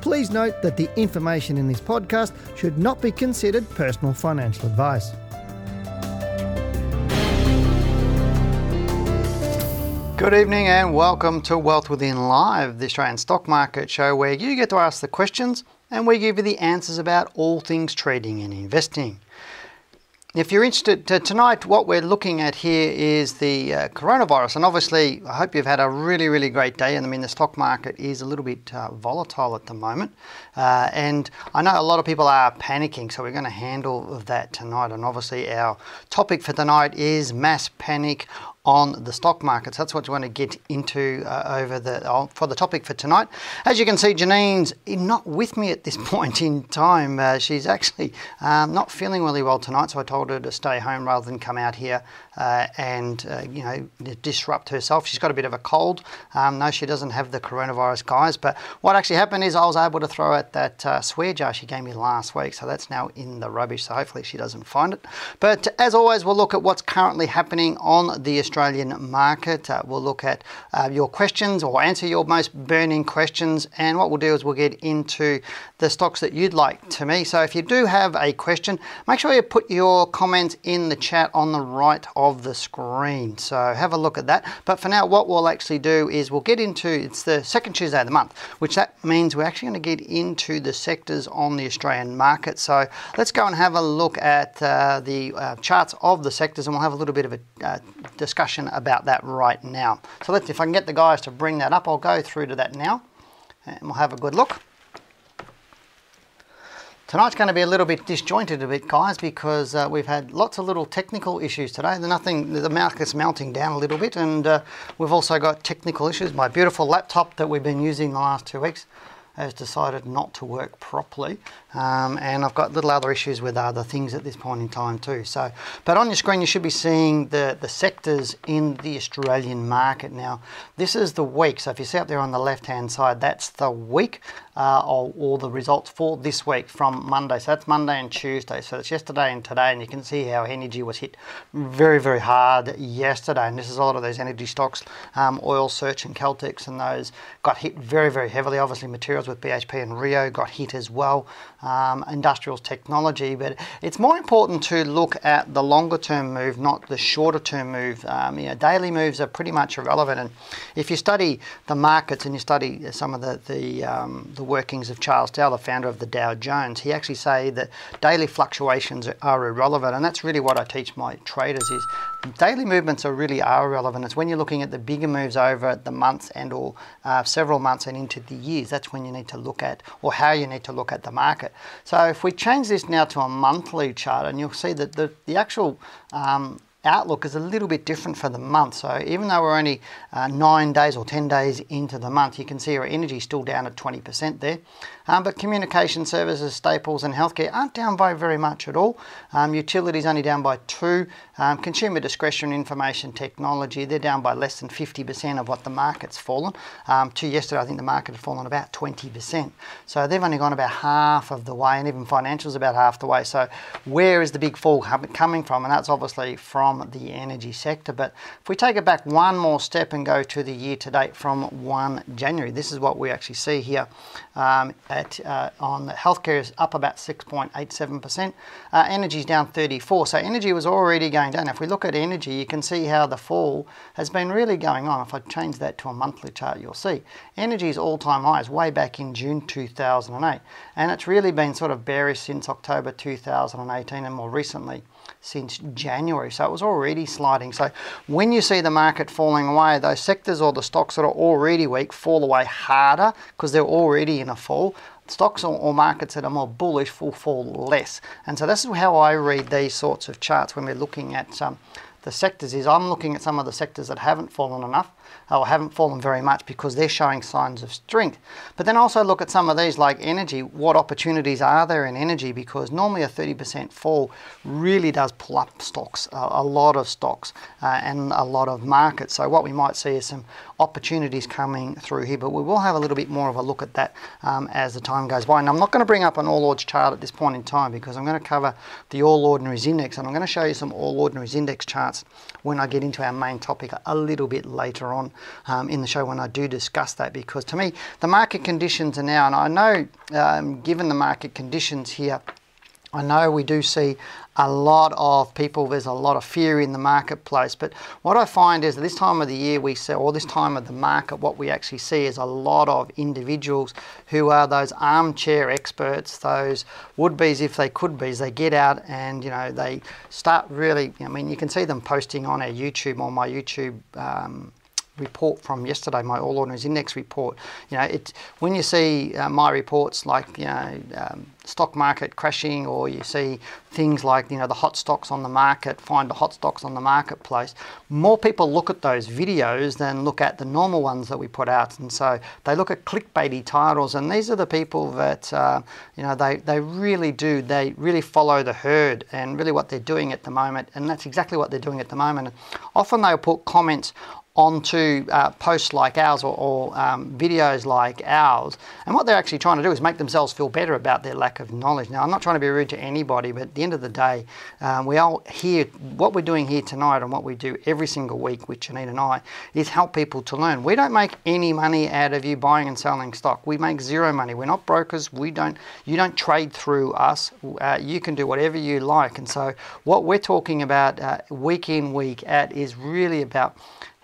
Please note that the information in this podcast should not be considered personal financial advice. Good evening and welcome to Wealth Within Live, the Australian stock market show where you get to ask the questions and we give you the answers about all things trading and investing. If you're interested to, tonight, what we're looking at here is the uh, coronavirus, and obviously, I hope you've had a really, really great day. And I mean, the stock market is a little bit uh, volatile at the moment, uh, and I know a lot of people are panicking, so we're going to handle that tonight. And obviously, our topic for tonight is mass panic on the stock markets. That's what you want to get into uh, over the uh, for the topic for tonight. As you can see, Janine's not with me at this point in time. Uh, she's actually um, not feeling really well tonight, so I told her to stay home rather than come out here uh, and uh, you know disrupt herself. She's got a bit of a cold. Um, no, she doesn't have the coronavirus, guys. But what actually happened is I was able to throw out that uh, swear jar she gave me last week, so that's now in the rubbish. So hopefully she doesn't find it. But as always, we'll look at what's currently happening on the Australian market. Uh, we'll look at uh, your questions or answer your most burning questions. And what we'll do is we'll get into the stocks that you'd like to me. So if you do have a question, make sure you put your comments in the chat on the right of the screen. So have a look at that. But for now, what we'll actually do is we'll get into it's the second Tuesday of the month, which that means we're actually going to get into the sectors on the Australian market. So let's go and have a look at uh, the uh, charts of the sectors, and we'll have a little bit of a uh, discussion discussion about that right now. So let's, if I can get the guys to bring that up, I'll go through to that now and we'll have a good look. Tonight's going to be a little bit disjointed a bit, guys, because uh, we've had lots of little technical issues today. The nothing, the market's melting down a little bit, and uh, we've also got technical issues. My beautiful laptop that we've been using the last two weeks has decided not to work properly. Um, and I've got little other issues with other things at this point in time too. So, but on your screen you should be seeing the, the sectors in the Australian market now. This is the week. So if you see up there on the left hand side, that's the week uh, or, or, the results for this week from Monday. So that's Monday and Tuesday. So it's yesterday and today, and you can see how energy was hit very, very hard yesterday. And this is a lot of those energy stocks, um, Oil Search and Caltex, and those got hit very, very heavily. Obviously, materials with BHP and Rio got hit as well. Um, technology, but it's more important to look at the longer term move, not the shorter term move. Um, you know, daily moves are pretty much irrelevant, and if you study the markets and you study some of the the, um, the workings of Charles Dow, the founder of the Dow Jones, he actually say that daily fluctuations are irrelevant, and that's really what I teach my traders is daily movements are really are irrelevant. It's when you're looking at the bigger moves over the months and or uh, several months and into the years. That's when you need to look at or how you need to look at the market. So if we change this now to a monthly chart, and you'll see that the the actual um, outlook is a little bit different for the month. So even though we're only uh, nine days or 10 days into the month, you can see our energy is still down at 20% there. Um, but communication services, staples, and healthcare aren't down by very much at all. Um, utilities only down by two. Um, consumer discretionary information technology, they're down by less than 50% of what the market's fallen. Um, to yesterday, I think the market had fallen about 20%. So they've only gone about half of the way, and even financials about half the way. So where is the big fall coming from? And that's obviously from the energy sector. But if we take it back one more step and go to the year to date from 1 January, this is what we actually see here. Um, at, uh, on healthcare is up about 6.87%. Uh, energy is down 34. So energy was already going down. If we look at energy, you can see how the fall has been really going on. If I change that to a monthly chart, you'll see energy's all-time highs way back in June 2008, and it's really been sort of bearish since October 2018 and more recently since January. So it was already sliding. So when you see the market falling away, those sectors or the stocks that are already weak fall away harder because they're already in a fall stocks or, or, markets that are more bullish will fall less. And so this is how I read these sorts of charts when we're looking at um, the sectors is I'm looking at some of the sectors that haven't fallen enough or haven't fallen very much because they're showing signs of strength. But then also look at some of these like energy. What opportunities are there in energy? Because normally a 30% fall really does pull up stocks, a, a lot of stocks uh, and a lot of markets. So what we might see is some opportunities coming through here, but we will have a little bit more of a look at that um, as the time goes by. And I'm not going to bring up an All Ords chart at this point in time because I'm going to cover the All Ordinaries Index and I'm going to show you some All Ordinaries Index charts when I get into our main topic a little bit later on um, in the show when I do discuss that because to me the market conditions are now, and I know um, given the market conditions here, I know we do see a lot of people, there's a lot of fear in the marketplace. But what I find is this time of the year we see, or this time of the market, what we actually see is a lot of individuals who are those armchair experts, those would be's if they could be's. They get out and, you know, they start really, I mean, you can see them posting on our YouTube, on my YouTube. Um, report from yesterday, my All Ordinaries Index report. You know, it when you see uh, my reports like you know um, stock market crashing, or you see things like you know the hot stocks on the market, find the hot stocks on the marketplace. More people look at those videos than look at the normal ones that we put out, and so they look at clickbaity titles, and these are the people that uh, you know they they really do they really follow the herd, and really what they're doing at the moment, and that's exactly what they're doing at the moment. Often they'll put comments onto uh, posts like ours or, or um, videos like ours. And what they're actually trying to do is make themselves feel better about their lack of knowledge. Now, I'm not trying to be rude to anybody, but at the end of the day, um, we all here, what we're doing here tonight and what we do every single week with Janine and I is help people to learn. We don't make any money out of you buying and selling stock. We make zero money. We're not brokers. We don't, you don't trade through us. Uh, you can do whatever you like. And so what we're talking about uh, week in, week out is really about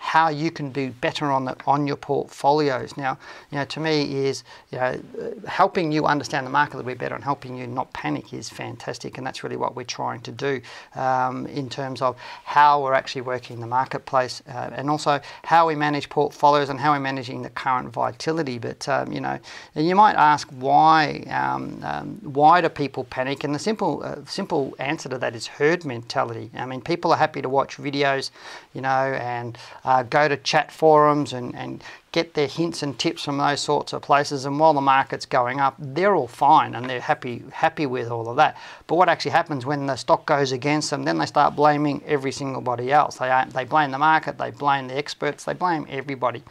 how you can do better on the on your portfolios. Now, you know, to me is you know helping you understand the market a little bit better and helping you not panic is fantastic, and that's really what we're trying to do um, in terms of how we're actually working the marketplace uh, and also how we manage portfolios and how we're managing the current volatility. But um, you know, you might ask why um, um why do people panic? And the simple uh, simple answer to that is herd mentality. I mean, people are happy to watch videos, you know, and Uh, go to chat forums and, and get their hints and tips from those sorts of places. And while the market's going up, they're all fine and they're happy happy with all of that. But what actually happens when the stock goes against them, then they start blaming every single body else. They they blame the market, they blame the experts, they blame everybody.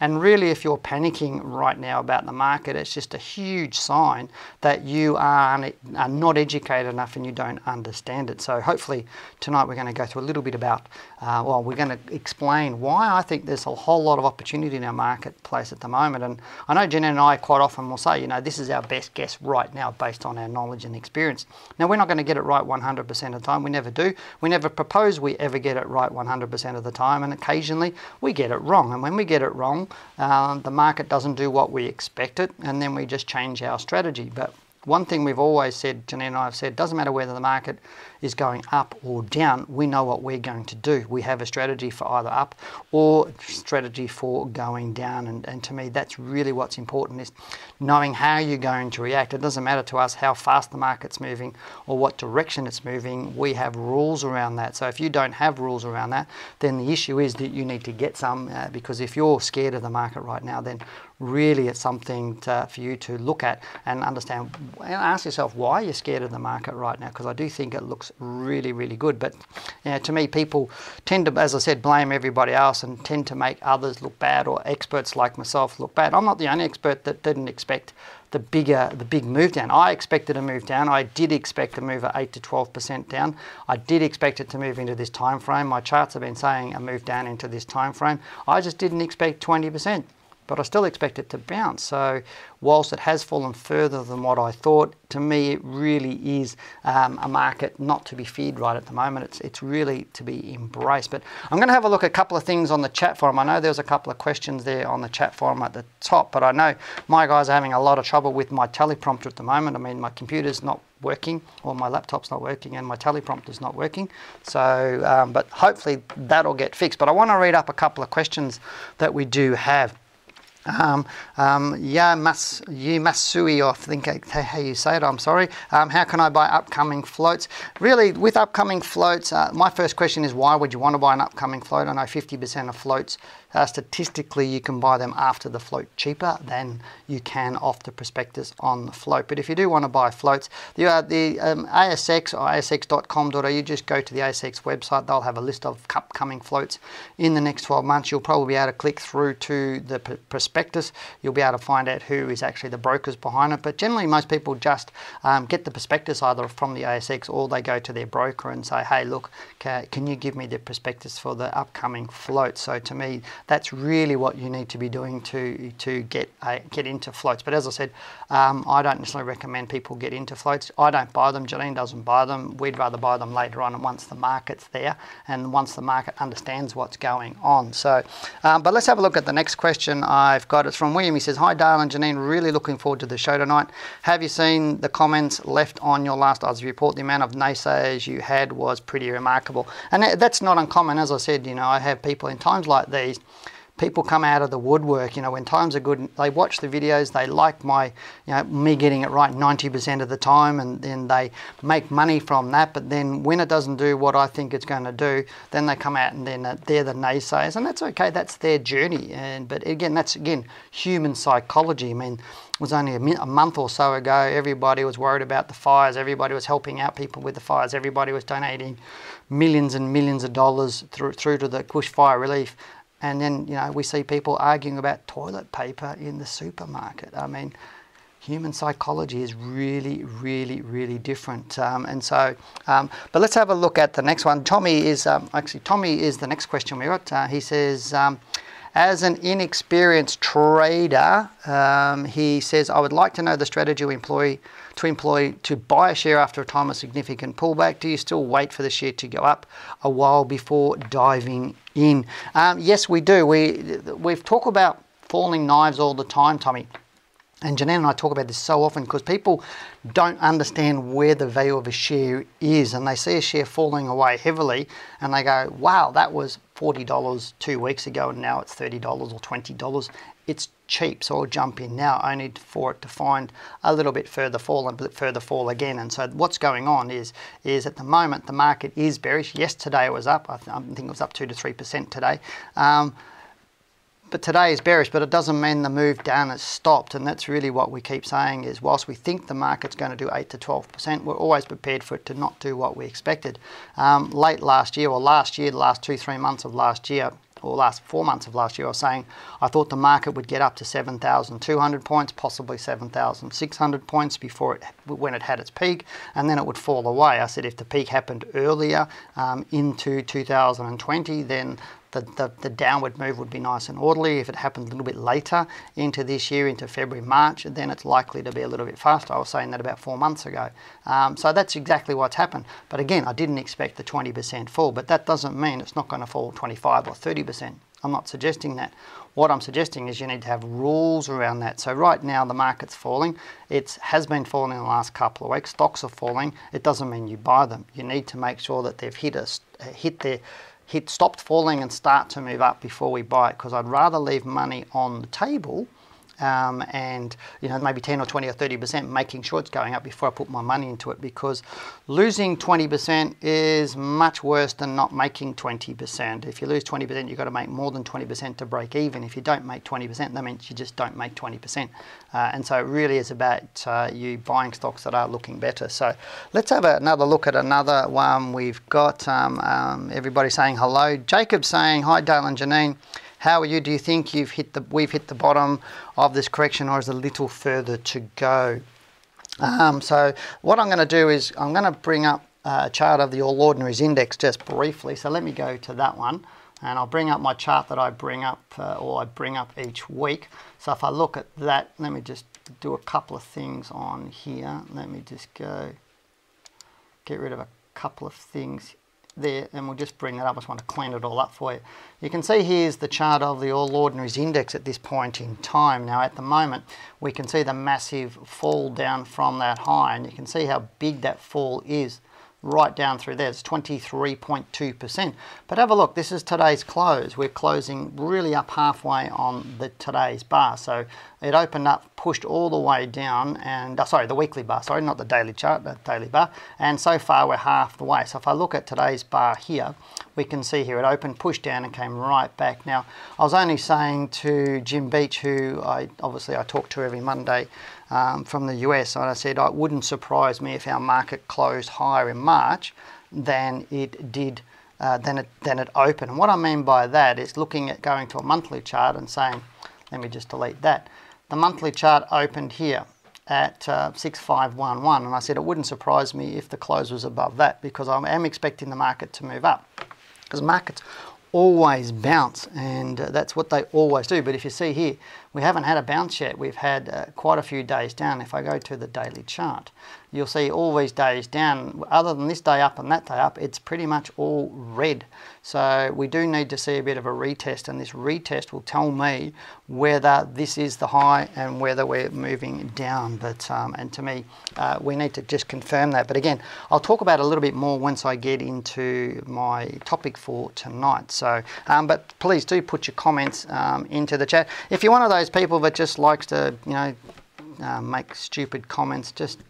And really, if you're panicking right now about the market, it's just a huge sign that you are, are not educated enough and you don't understand it. So, hopefully, tonight we're going to go through a little bit about, uh, well, we're going to explain why I think there's a whole lot of opportunity in our marketplace at the moment. And I know Jen and I quite often will say, you know, this is our best guess right now based on our knowledge and experience. Now, we're not going to get it right 100% of the time. We never do. We never propose we ever get it right 100% of the time. And occasionally we get it wrong. And when we get it wrong, um, the market doesn't do what we expected, and then we just change our strategy. But one thing we've always said, Janine and I have said, doesn't matter whether the market is going up or down, we know what we're going to do. We have a strategy for either up or strategy for going down. And, and to me, that's really what's important is knowing how you're going to react. It doesn't matter to us how fast the market's moving or what direction it's moving. We have rules around that. So if you don't have rules around that, then the issue is that you need to get some uh, because if you're scared of the market right now, then really it's something to, for you to look at and understand and ask yourself why you're scared of the market right now because I do think it looks really really good. But you know, to me people tend to as I said blame everybody else and tend to make others look bad or experts like myself look bad. I'm not the only expert that didn't expect the bigger the big move down. I expected a move down. I did expect a move at 8 to 12% down. I did expect it to move into this time frame my charts have been saying a move down into this time frame I just didn't expect 20% but I still expect it to bounce. So whilst it has fallen further than what I thought, to me it really is um, a market not to be feared right at the moment. It's, it's really to be embraced. But I'm going to have a look at a couple of things on the chat forum. I know there's a couple of questions there on the chat forum at the top, but I know my guys are having a lot of trouble with my teleprompter at the moment. I mean, my computer's not working, or my laptop's not working, and my teleprompter's not working. So, um, but hopefully that'll get fixed. But I want to read up a couple of questions that we do have. Um, um, you Masui, I think how you say it, I'm sorry. Um, how can I buy upcoming floats? Really, with upcoming floats, uh, my first question is why would you want to buy an upcoming float? I know 50% of floats uh, statistically, you can buy them after the float cheaper than you can off the prospectus on the float. But if you do want to buy floats, the, uh, the um, ASX or asx.com.au, you just go to the ASX website. They'll have a list of upcoming floats in the next 12 months. You'll probably be able to click through to the prospectus. You'll be able to find out who is actually the brokers behind it. But generally, most people just um, get the prospectus either from the ASX or they go to their broker and say, hey, look, can you give me the prospectus for the upcoming float? So to me, that's really what you need to be doing to to get uh, get into floats. But as I said, um, I don't necessarily recommend people get into floats. I don't buy them. Janine doesn't buy them. We'd rather buy them later on, and once the market's there, and once the market understands what's going on. So, um, but let's have a look at the next question I've got. It's from William. He says, "Hi, Dale and Janine. Really looking forward to the show tonight. Have you seen the comments left on your last Aussie report? The amount of naysayers you had was pretty remarkable, and that's not uncommon. As I said, you know, I have people in times like these." People come out of the woodwork. You know, when times are good, they watch the videos. They like my, you know, me getting it right 90% of the time, and then they make money from that. But then when it doesn't do what I think it's going to do, then they come out and then uh, they're the naysayers, and that's okay. That's their journey. And but again, that's again human psychology. I mean, it was only a, a, month or so ago. Everybody was worried about the fires. Everybody was helping out people with the fires. Everybody was donating millions and millions of dollars through through to the bushfire relief. And then, you know, we see people arguing about toilet paper in the supermarket. I mean, human psychology is really, really, really different. Um, and so, um, but let's have a look at the next one. Tommy is, um, actually, Tommy is the next question we got. Uh, he says, um, as an inexperienced trader, um, he says, I would like to know the strategy we employ to employ to buy a share after a time of significant pullback? Do you still wait for the share to go up a while before diving in? Um, yes, we do. We we've talked about falling knives all the time, Tommy. And Janine and I talk about this so often because people don't understand where the value of a share is and they see a share falling away heavily and they go, wow, that was $40 two weeks ago and now it's $30 or $20. It's cheap, so I'll jump in now only for it to find a little bit further fall and further fall again. And so what's going on is is at the moment the market is bearish. Yes, today it was up. I, th- I think it was up two to three percent today. Um, but today is bearish, but it doesn't mean the move down has stopped. And that's really what we keep saying is whilst we think the market's going to do 8 to 12%, we're always prepared for it to not do what we expected. Um, late last year, or last year, the last two, three months of last year, or last four months of last year, I was saying I thought the market would get up to 7,200 points, possibly 7,600 points before it when it had its peak, and then it would fall away. I said if the peak happened earlier um, into 2020, then the, the, the, downward move would be nice and orderly. If it happened a little bit later into this year, into February, March, then it's likely to be a little bit faster. I was saying that about four months ago. Um, so that's exactly what's happened. But again, I didn't expect the 20% fall, but that doesn't mean it's not going to fall 25 or 30%. I'm not suggesting that. What I'm suggesting is you need to have rules around that. So right now the market's falling. It has been falling in the last couple of weeks. Stocks are falling. It doesn't mean you buy them. You need to make sure that they've hit a, hit their hit stopped falling and start to move up before we buy it because I'd rather leave money on the table um, and you know maybe 10 or 20 or 30 percent making sure it's going up before I put my money into it because losing 20 percent is much worse than not making 20 percent. If you lose 20 percent you've got to make more than 20 percent to break even. If you don't make 20 percent that means you just don't make 20 percent. Uh, and so it really is about uh, you buying stocks that are looking better. So let's have another look at another one we've got. Um, um, everybody saying hello. Jacob saying hi Dale and Janine how are you? Do you think you've hit the we've hit the bottom of this correction, or is a little further to go? Um, so what I'm going to do is I'm going to bring up a chart of the All Ordinaries Index just briefly. So let me go to that one, and I'll bring up my chart that I bring up, uh, or I bring up each week. So if I look at that, let me just do a couple of things on here. Let me just go get rid of a couple of things there, and we'll just bring that up. I just want to clean it all up for you. You can see here's the chart of the All Ordinaries Index at this point in time. Now, at the moment, we can see the massive fall down from that high, and you can see how big that fall is right down through there. It's 23.2%. But have a look, this is today's close. We're closing really up halfway on the today's bar. So it opened up, pushed all the way down, and uh, sorry, the weekly bar, sorry, not the daily chart, the daily bar. And so far we're half the way. So if I look at today's bar here, we can see here it opened, pushed down, and came right back. Now, I was only saying to Jim Beach, who I obviously I talk to every Monday um, from the US, and I said it wouldn't surprise me if our market closed higher in March than it did. Uh, than it than it opened. And what I mean by that is looking at going to a monthly chart and saying, let me just delete that. The monthly chart opened here at uh, 6511 and I said it wouldn't surprise me if the close was above that because I am expecting the market to move up because markets always bounce and uh, that's what they always do but if you see here we haven't had a bounce yet. We've had uh, quite a few days down. If I go to the daily chart you'll see all these days down other than this day up and that day up it's pretty much all red. So we do need to see a bit of a retest and this retest will tell me whether this is the high and whether we're moving down. But um, and to me uh, we need to just confirm that. But again I'll talk about a little bit more once I get into my topic for tonight. So um, but please do put your comments um, into the chat. If you're one of those people that just likes to you know uh, make stupid comments just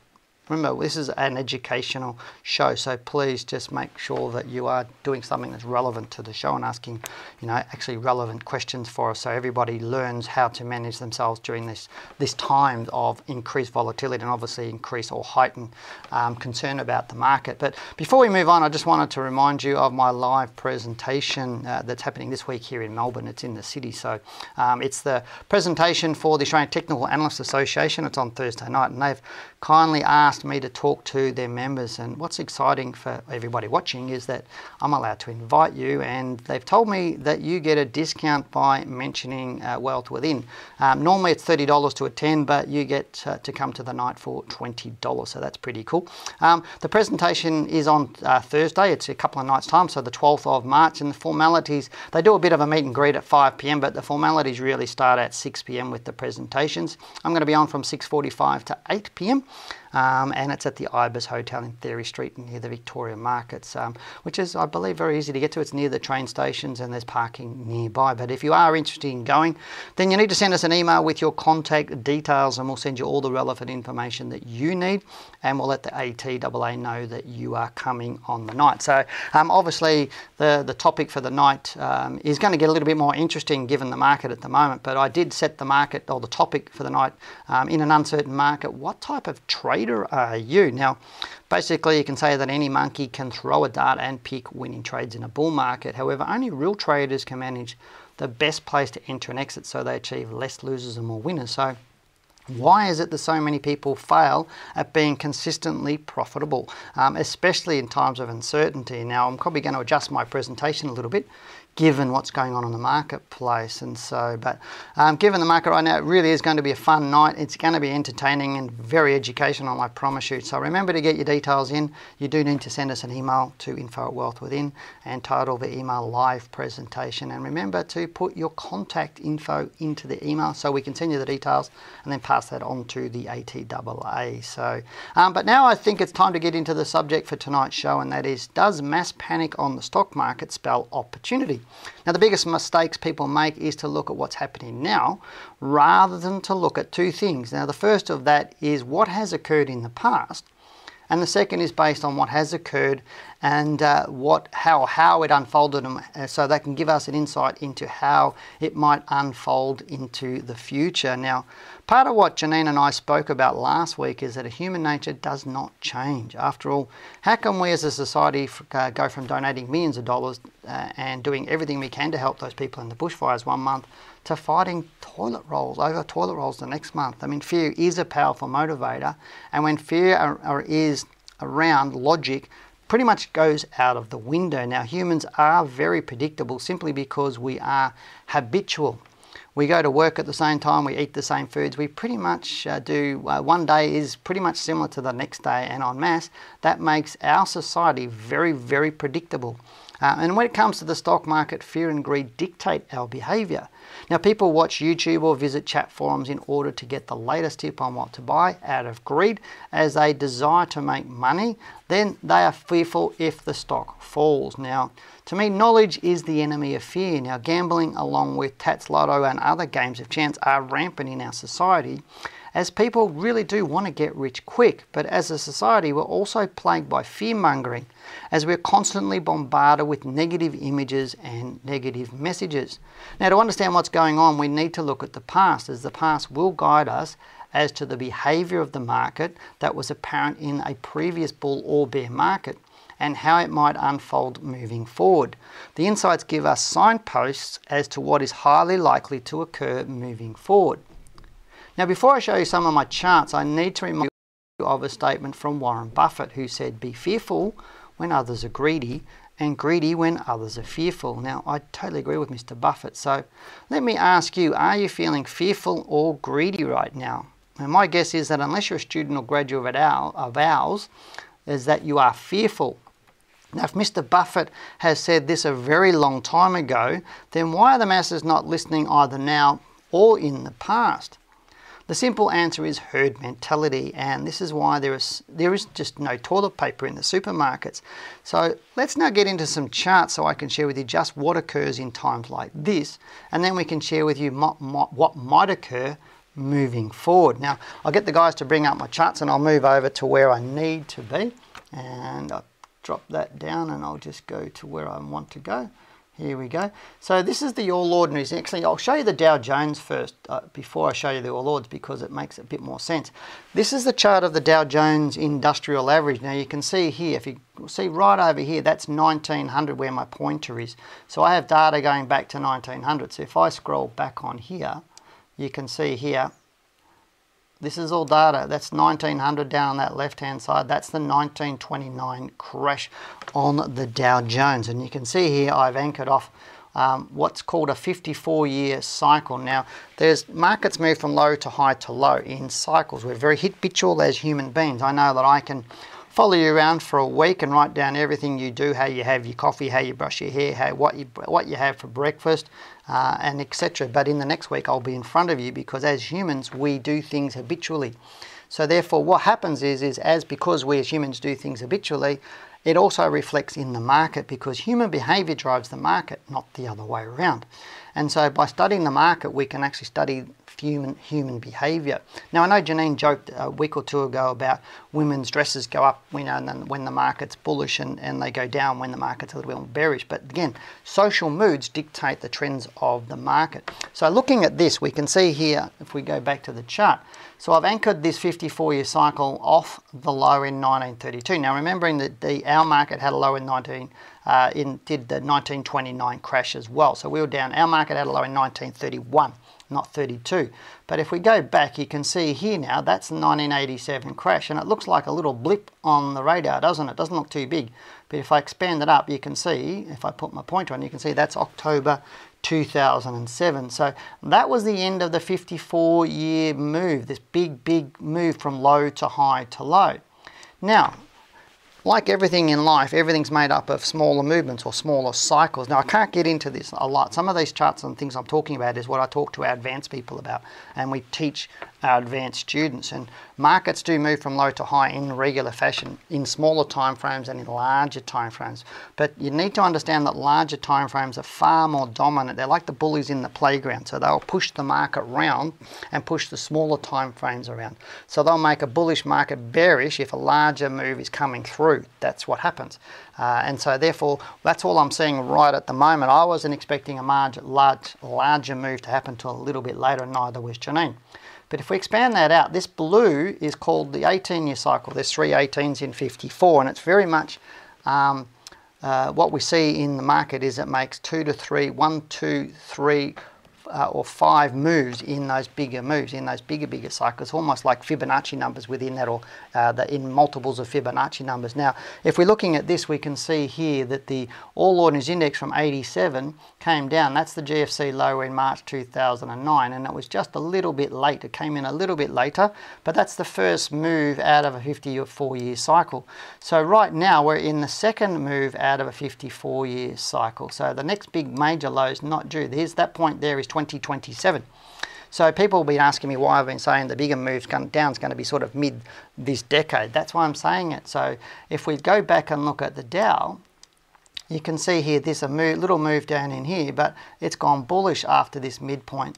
Remember, this is an educational show, so please just make sure that you are doing something that's relevant to the show and asking, you know, actually relevant questions for us, so everybody learns how to manage themselves during this this time of increased volatility and obviously increase or heighten um, concern about the market. But before we move on, I just wanted to remind you of my live presentation uh, that's happening this week here in Melbourne. It's in the city, so um, it's the presentation for the Australian Technical Analysts Association. It's on Thursday night, and they've kindly asked me to talk to their members. And what's exciting for everybody watching is that I'm allowed to invite you, and they've told me that you get a discount by mentioning uh, Wealth Within. Um, normally it's $30 to attend, but you get uh, to come to the night for $20, so that's pretty cool. Um, the presentation is on uh, Thursday, it's a couple of nights' time, so the 12th of March, and the formalities they do a bit of a meet and greet at 5 pm, but the formalities really start at 6 pm with the presentations. I'm going to be on from 6:45 to 8 pm um, and it's at the Ibis Hotel in Therry Street near the Victoria Markets, um, which is, I believe, very easy to get to. It's near the train stations and there's parking nearby. But if you are interested in going, then you need to send us an email with your contact details and we'll send you all the relevant information that you need and we'll let the ATAA know that you are coming on the night. So um, obviously the, the topic for the night um, is going to get a little bit more interesting given the market at the moment, but I did set the market or the topic for the night um, in an uncertain market. What type of trade are you? Now, basically, you can say that any monkey can throw a dart and pick winning trades in a bull market. However, only real traders can manage the best place to enter and exit so they achieve less losers and more winners. So, why is it that so many people fail at being consistently profitable, um, especially in times of uncertainty? Now, I'm probably going to adjust my presentation a little bit given what's going on in the marketplace. And so, but um, given the market right now, it really is going to be a fun night. It's going to be entertaining and very educational, I promise you. So remember to get your details in. You do need to send us an email to info at wealth within and title the email live presentation. And remember to put your contact info into the email so we can send you the details and then pass that on to the ATAA. So, um, but now I think it's time to get into the subject for tonight's show, and that is Does mass panic on the stock market spell opportunity? Now, the biggest mistakes people make is to look at what's happening now rather than to look at two things. Now, the first of that is what has occurred in the past, and the second is based on what has occurred and uh, what how how it unfolded, and, uh, so that can give us an insight into how it might unfold into the future. Now, part of what Janine and I spoke about last week is that human nature does not change. After all, how can we as a society uh, go from donating millions of dollars uh, and doing everything we can to help those people in the bushfires one month to fighting toilet rolls over toilet rolls the next month? I mean, fear is a powerful motivator, and when fear are, is around logic pretty much goes out of the window. Now, humans are very predictable simply because we are habitual. We go to work at the same time, we eat the same foods, we pretty much uh, do uh, one day is pretty much similar to the next day, and en masse, that makes our society very, very predictable. Uh, and when it comes to the stock market, fear and greed dictate our behavior. Now, people watch YouTube or visit chat forums in order to get the latest tip on what to buy out of greed as they desire to make money. Then they are fearful if the stock falls. Now, to me, knowledge is the enemy of fear. Now, gambling, along with TattsLotto and other games of chance, are rampant in our society as people really do want to get rich quick. But as a society, we're also plagued by fear mongering as we're constantly bombarded with negative images and negative messages. Now, to understand what's going on, we need to look at the past, as the past will guide us as to the behavior of the market that was apparent in a previous bull or bear market and how it might unfold moving forward. The insights give us signposts as to what is highly likely to occur moving forward. Now, before I show you some of my charts, I need to remind you of a statement from Warren Buffett who said, Be fearful when others are greedy and greedy when others are fearful. Now, I totally agree with Mr. Buffett. So, let me ask you are you feeling fearful or greedy right now? And my guess is that unless you're a student or graduate of ours, is that you are fearful now, if Mr. Buffett has said this a very long time ago, then why are the masses not listening either now or in the past? The simple answer is herd mentality, and this is why there is there is just no toilet paper in the supermarkets. So let's now get into some charts so I can share with you just what occurs in times like this, and then we can share with you what might occur moving forward. Now I'll get the guys to bring up my charts, and I'll move over to where I need to be, and. I'll drop that down and I'll just go to where I want to go. Here we go. So this is the All Ordinaries. Actually, I'll show you the Dow Jones first uh, before I show you the All Ords because it makes a bit more sense. This is the chart of the Dow Jones Industrial Average. Now you can see here, if you see right over here, that's 1900 where my pointer is. So I have data going back to 1900. So if I scroll back on here, you can see here this is all data. That's 1900 down on that left hand side. That's the 1929 crash on the Dow Jones. And you can see here I've anchored off um, what's called a 54 year cycle. Now, there's markets move from low to high to low in cycles. We're very habitual as human beings. I know that I can follow you around for a week and write down everything you do, how you have your coffee, how you brush your hair, how what you what you have for breakfast, uh, and etc. But in the next week, I'll be in front of you because as humans, we do things habitually. So therefore, what happens is is as because we as humans do things habitually, it also reflects in the market because human behavior drives the market, not the other way around. And so by studying the market, we can actually study human human behaviour. Now I know Janine joked a week or two ago about women's dresses go up, you know, and then when the market's bullish and, and they go down when the market's a little bit bearish. But again, social moods dictate the trends of the market. So looking at this, we can see here, if we go back to the chart, so I've anchored this 54-year cycle off the low in 1932. Now remembering that the our market had a low in 19 uh, in did the 1929 crash as well. So we were down. Our market had a low in 1931 not 32. But if we go back, you can see here now, that's the 1987 crash, and it looks like a little blip on the radar, doesn't it? it? Doesn't look too big. But if I expand it up, you can see, if I put my pointer on, you can see that's October 2007. So that was the end of the 54 year move, this big, big move from low to high to low. Now, like everything in life, everything's made up of smaller movements or smaller cycles. Now, I can't get into this a lot. Some of these charts and things I'm talking about is what I talk to our advanced people about, and we teach our advanced students. And markets do move from low to high in regular fashion in smaller time frames and in larger time frames. But you need to understand that larger time frames are far more dominant. They're like the bullies in the playground. So they'll push the market round and push the smaller time frames around. So they'll make a bullish market bearish if a larger move is coming through. That's what happens. Uh, and so therefore, that's all I'm seeing right at the moment. I wasn't expecting a large, large, larger move to happen until a little bit later, and neither was Janine. But if we expand that out, this blue is called the 18 year cycle. There's three 18s in 54, and it's very much um, uh, what we see in the market is it makes two to three, one, two, three, uh, or five moves in those bigger moves, in those bigger, bigger cycles, almost like Fibonacci numbers within that or uh, the, in multiples of Fibonacci numbers. Now, if we're looking at this, we can see here that the All Ordinaries Index from 87 came down. That's the GFC low in March 2009, and it was just a little bit late. It came in a little bit later, but that's the first move out of a 54 year cycle. So right now we're in the second move out of a 54 year cycle. So the next big major low is not due. There's that point there is 2027. So people have been asking me why I've been saying the bigger move down is going to be sort of mid this decade. That's why I'm saying it. So if we go back and look at the Dow, you can see here there's a move, little move down in here, but it's gone bullish after this midpoint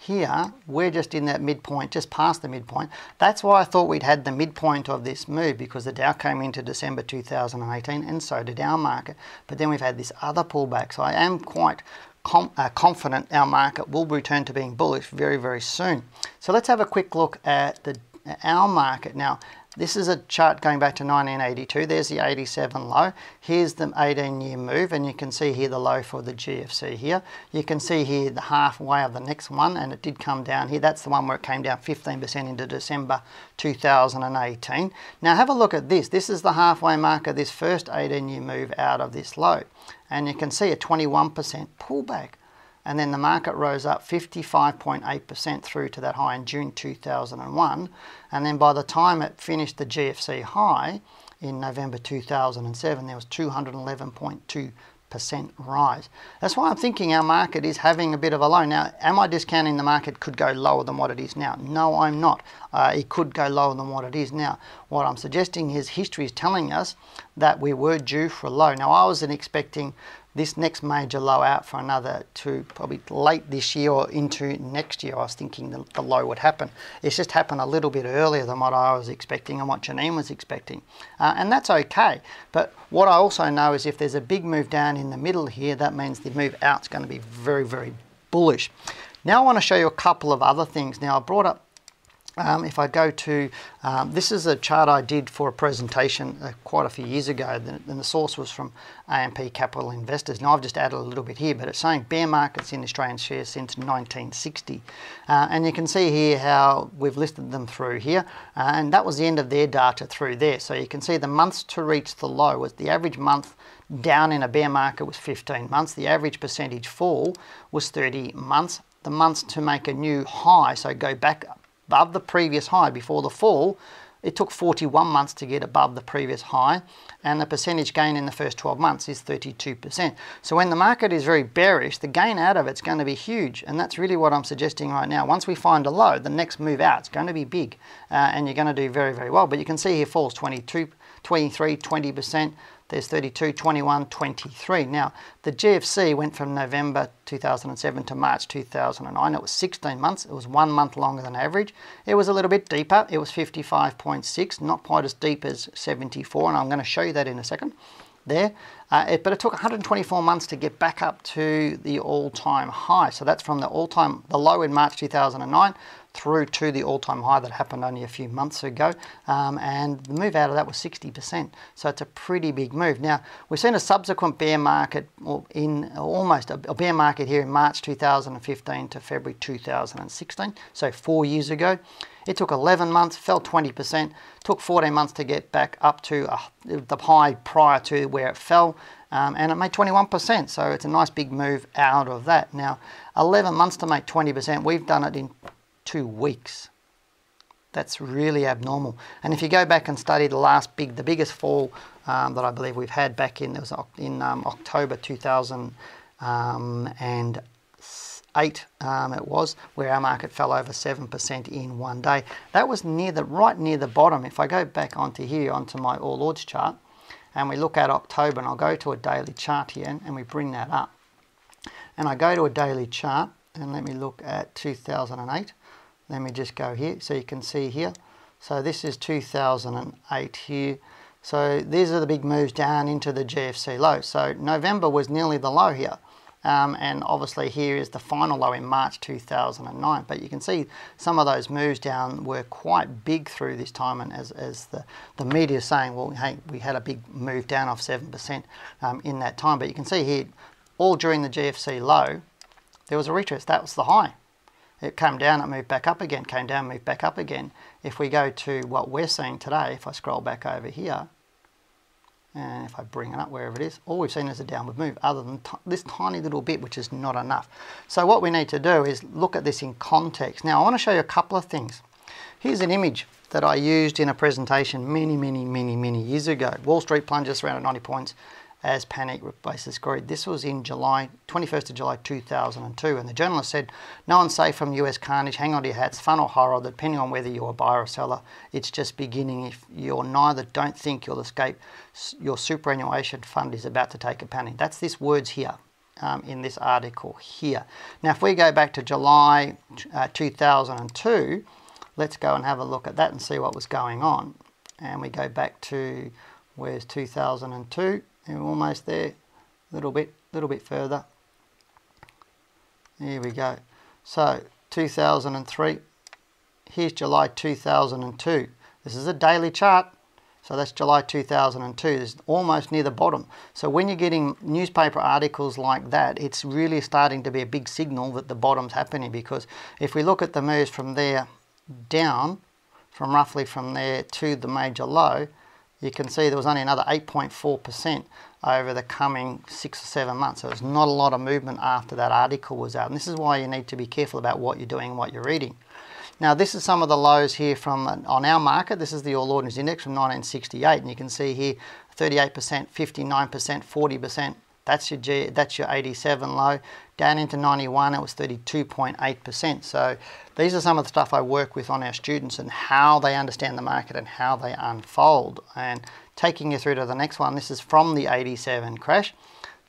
here, we're just in that midpoint, just past the midpoint. That's why I thought we'd had the midpoint of this move because the Dow came into December 2018 and so did our market. But then we've had this other pullback. So I am quite com uh, confident our market will return to being bullish very, very soon. So let's have a quick look at the our market. Now, this is a chart going back to 1982. There's the 87 low. Here's the 18 year move and you can see here the low for the GFC here. You can see here the halfway of the next one and it did come down here. That's the one where it came down 15% into December 2018. Now have a look at this. This is the halfway mark of this first 18 year move out of this low. And you can see a 21% pullback. And then the market rose up 55.8% through to that high in June 2001 and then by the time it finished the GFC high in November 2007 there was 211.2 percent rise. That's why I'm thinking our market is having a bit of a low. Now, am I discounting the market could go lower than what it is now? No, I'm not. Uh, it could go lower than what it is now. What I'm suggesting is history is telling us that we were due for a low. Now, I wasn't expecting this next major low out for another to probably late this year or into next year. I was thinking the, the low would happen. It's just happened a little bit earlier than what I was expecting and what Janine was expecting. Uh, and that's okay. But what I also know is if there's a big move down in the middle here, that means the move out is going to be very, very bullish. Now I want to show you a couple of other things. Now I brought up um, if I go to, um, this is a chart I did for a presentation uh, quite a few years ago, and the source was from AMP Capital Investors. Now I've just added a little bit here, but it's saying bear markets in Australian shares since 1960. Uh, and you can see here how we've listed them through here, uh, and that was the end of their data through there. So you can see the months to reach the low was the average month down in a bear market was 15 months. The average percentage fall was 30 months. The months to make a new high, so go back above the previous high before the fall, it took 41 months to get above the previous high, and the percentage gain in the first 12 months is 32%. So when the market is very bearish, the gain out of it's going to be huge, and that's really what I'm suggesting right now. Once we find a low, the next move out is going to be big, uh, and you're going to do very, very well. But you can see here falls 22, 23, 20%, there's 32, 21, 23. Now, the GFC went from November 2007 to March 2009. It was 16 months. It was one month longer than average. It was a little bit deeper. It was 55.6, not quite as deep as 74, and I'm going to show you that in a second there. Uh, it, but it took 124 months to get back up to the all-time high. So that's from the all-time, the low in March 2009 through to the all-time high that happened only a few months ago. Um, and the move out of that was 60%. So it's a pretty big move. Now, we've seen a subsequent bear market in almost a bear market here in March 2015 to February 2016. So four years ago. It took 11 months, fell 20%, took 14 months to get back up to uh, the high prior to where it fell, um, and it made 21%. So it's a nice big move out of that. Now, 11 months to make 20%, we've done it in two weeks. That's really abnormal. And if you go back and study the last big, the biggest fall um, that I believe we've had back in, was in um, October 2000 um, um, it was, where our market fell over 7% in one day. That was near the right near the bottom. If I go back onto here, onto my All Ords chart, and we look at October, and I'll go to a daily chart here, and we bring that up. And I go to a daily chart, and let me look at 2008. Let me just go here, so you can see here. So this is 2008 here. So these are the big moves down into the GFC low. So November was nearly the low here. Um, and obviously here is the final low in March 2009. But you can see some of those moves down were quite big through this time and as, as the, the media is saying, well, hey, we had a big move down of 7% um, in that time. But you can see here, all during the GFC low, there was a retest. That was the high. It came down, it moved back up again, came down, moved back up again. If we go to what we're seeing today, if I scroll back over here, and if I bring it up wherever it is, all we've seen is a downward move other than this tiny little bit, which is not enough. So what we need to do is look at this in context. Now I want to show you a couple of things. Here's an image that I used in a presentation many, many, many, many years ago. Wall Street plunges around at 90 points as panic replaces greed. This was in July, 21st of July 2002, and the journalist said, No one's safe from US carnage, hang on to your hats, fun or horror, depending on whether you're a buyer or seller, it's just beginning. If you're neither, don't think you'll escape. Your superannuation fund is about to take a panic. That's this words here. Um, in this article here. Now, if we go back to July uh, 2002, let's go and have a look at that and see what was going on. And we go back to where's 2002 and we're almost there a little bit little bit further. Here we go. So 2003 here's July 2002 this is a daily chart. So that's July 2002 it's almost near the bottom. So when you're getting newspaper articles like that it's really starting to be a big signal that the bottom's happening because if we look at the moves from there down from roughly from there to the major low you can see there was only another 8.4% over the coming six or seven months. So there's not a lot of movement after that article was out. And this is why you need to be careful about what you're doing and what you're reading. Now this is some of the lows here from on our market. This is the All Ordinaries Index from 1968 and you can see here 38%, 59%, 40%. That's your G, that's your 87 low. Down into 91 it was 32.8%. So these are some of the stuff I work with on our students and how they understand the market and how they unfold. And taking you through to the next one, this is from the 87 crash.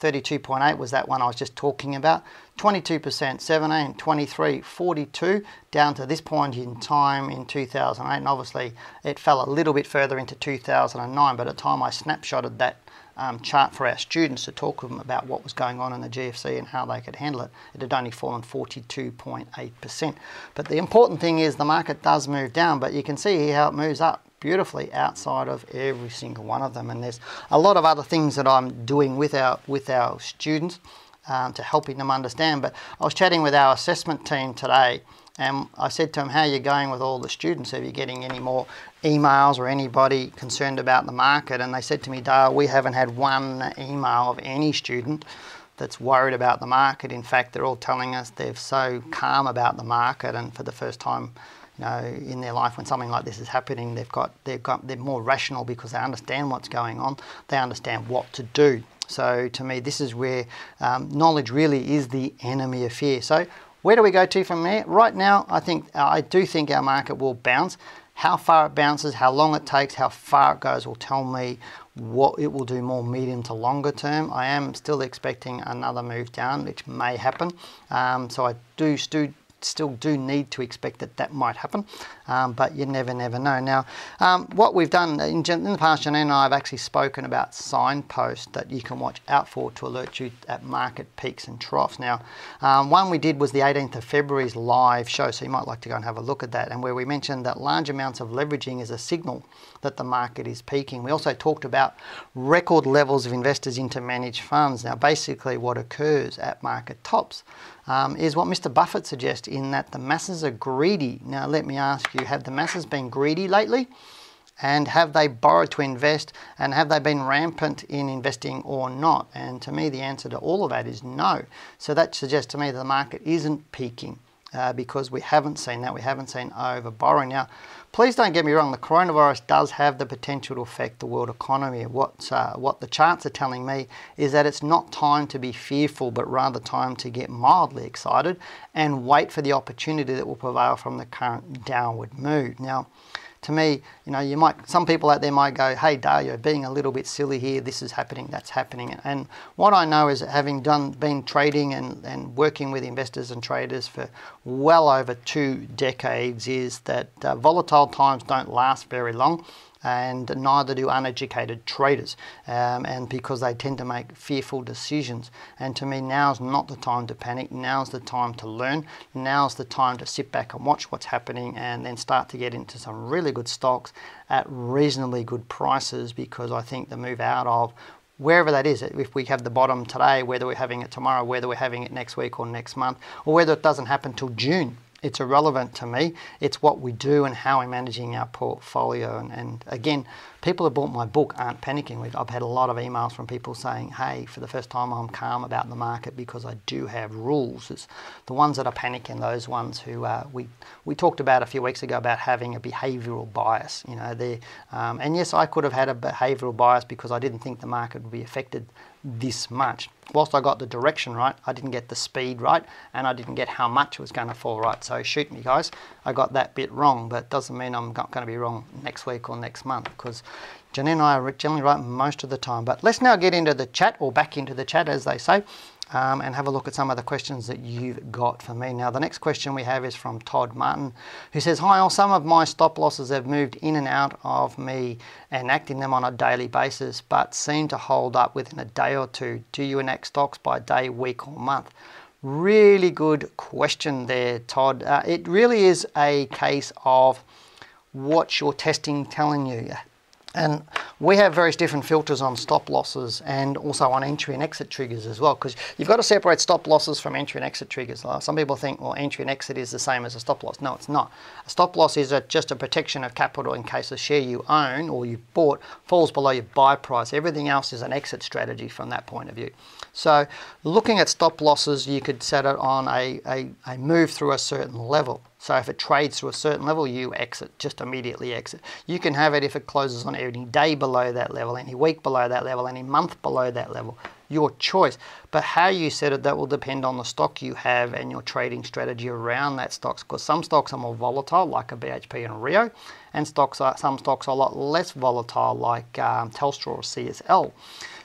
32.8 was that one I was just talking about. 22%, 17, 23, 42, down to this point in time in 2008. And obviously it fell a little bit further into 2009, but at the time I snapshotted that um, chart for our students to talk to them about what was going on in the GFC and how they could handle it, it had only fallen 42.8%. But the important thing is the market does move down, but you can see how it moves up beautifully outside of every single one of them. And there's a lot of other things that I'm doing with our with our students um, to helping them understand. But I was chatting with our assessment team today and I said to him, how are you going with all the students? Are you getting any more emails or anybody concerned about the market? And they said to me, Dale, we haven't had one email of any student that's worried about the market. In fact, they're all telling us they're so calm about the market and for the first time you know, in their life when something like this is happening, they've got, they've got, they're more rational because they understand what's going on. They understand what to do. So to me, this is where um, knowledge really is the enemy of fear. So where do we go to from there? Right now, I think I do think our market will bounce. How far it bounces, how long it takes, how far it goes will tell me what it will do more medium to longer term. I am still expecting another move down, which may happen. Um, so I do, do still do need to expect that that might happen, um, but you never, never know. Now, um, what we've done in, in the past, Janine and I have actually spoken about signposts that you can watch out for to alert you at market peaks and troughs. Now, um, one we did was the 18th of February's live show, so you might like to go and have a look at that, and where we mentioned that large amounts of leveraging is a signal that the market is peaking. We also talked about record levels of investors into managed funds. Now, basically, what occurs at market tops um, is what Mr. Buffett suggests in that the masses are greedy. Now, let me ask you have the masses been greedy lately? And have they borrowed to invest? And have they been rampant in investing or not? And to me, the answer to all of that is no. So that suggests to me that the market isn't peaking uh, because we haven't seen that. We haven't seen over borrowing. Now, Please don't get me wrong, the coronavirus does have the potential to affect the world economy. What, uh, what the charts are telling me is that it's not time to be fearful, but rather time to get mildly excited and wait for the opportunity that will prevail from the current downward move. Now, to me, you know, you might some people out there might go, "Hey, Dale, you're being a little bit silly here. This is happening, that's happening." And what I know is, having done been trading and, and working with investors and traders for well over two decades, is that uh, volatile times don't last very long and neither do uneducated traders, um, and because they tend to make fearful decisions. And to me, now's not the time to panic. Now's the time to learn. Now's the time to sit back and watch what's happening, and then start to get into some really good stocks at reasonably good prices. Because I think the move out of wherever that is, if we have the bottom today, whether we're having it tomorrow, whether we're having it next week or next month, or whether it doesn't happen till June it's irrelevant to me. It's what we do and how we're managing our portfolio. And, and again, people who bought my book aren't panicking. I've had a lot of emails from people saying, hey, for the first time I'm calm about the market because I do have rules. It's the ones that are panicking, those ones who uh, we, we talked about a few weeks ago about having a behavioural bias. You know, um, and yes, I could have had a behavioural bias because I didn't think the market would be affected this much. Whilst I got the direction right, I didn't get the speed right, and I didn't get how much it was going to fall right. So shoot me, guys. I got that bit wrong, but it doesn't mean I'm not going to be wrong next week or next month because Janine and I are generally right most of the time. But let's now get into the chat, or back into the chat, as they say um, and have a look at some of the questions that you've got for me. Now, the next question we have is from Todd Martin, who says, Hi, all, some of my stop losses have moved in and out of me and acting them on a daily basis, but seem to hold up within a day or two. Do you enact stocks by day, week, or month? Really good question there, Todd. Uh, it really is a case of what's your testing telling you. And we have various different filters on stop losses and also on entry and exit triggers as well, because you've got to separate stop losses from entry and exit triggers. Some people think, well, entry and exit is the same as a stop loss. No, it's not. A stop loss is a, just a protection of capital in case a share you own or you bought falls below your buy price. Everything else is an exit strategy from that point of view. So looking at stop losses, you could set it on a, a, a move through a certain level. So if it trades to a certain level, you exit, just immediately exit. You can have it if it closes on any day below that level, any week below that level, any month below that level. Your choice. But how you set it, that will depend on the stock you have and your trading strategy around that stocks. Because some stocks are more volatile, like a BHP and a Rio, and stocks are some stocks are a lot less volatile, like um, Telstra or CSL.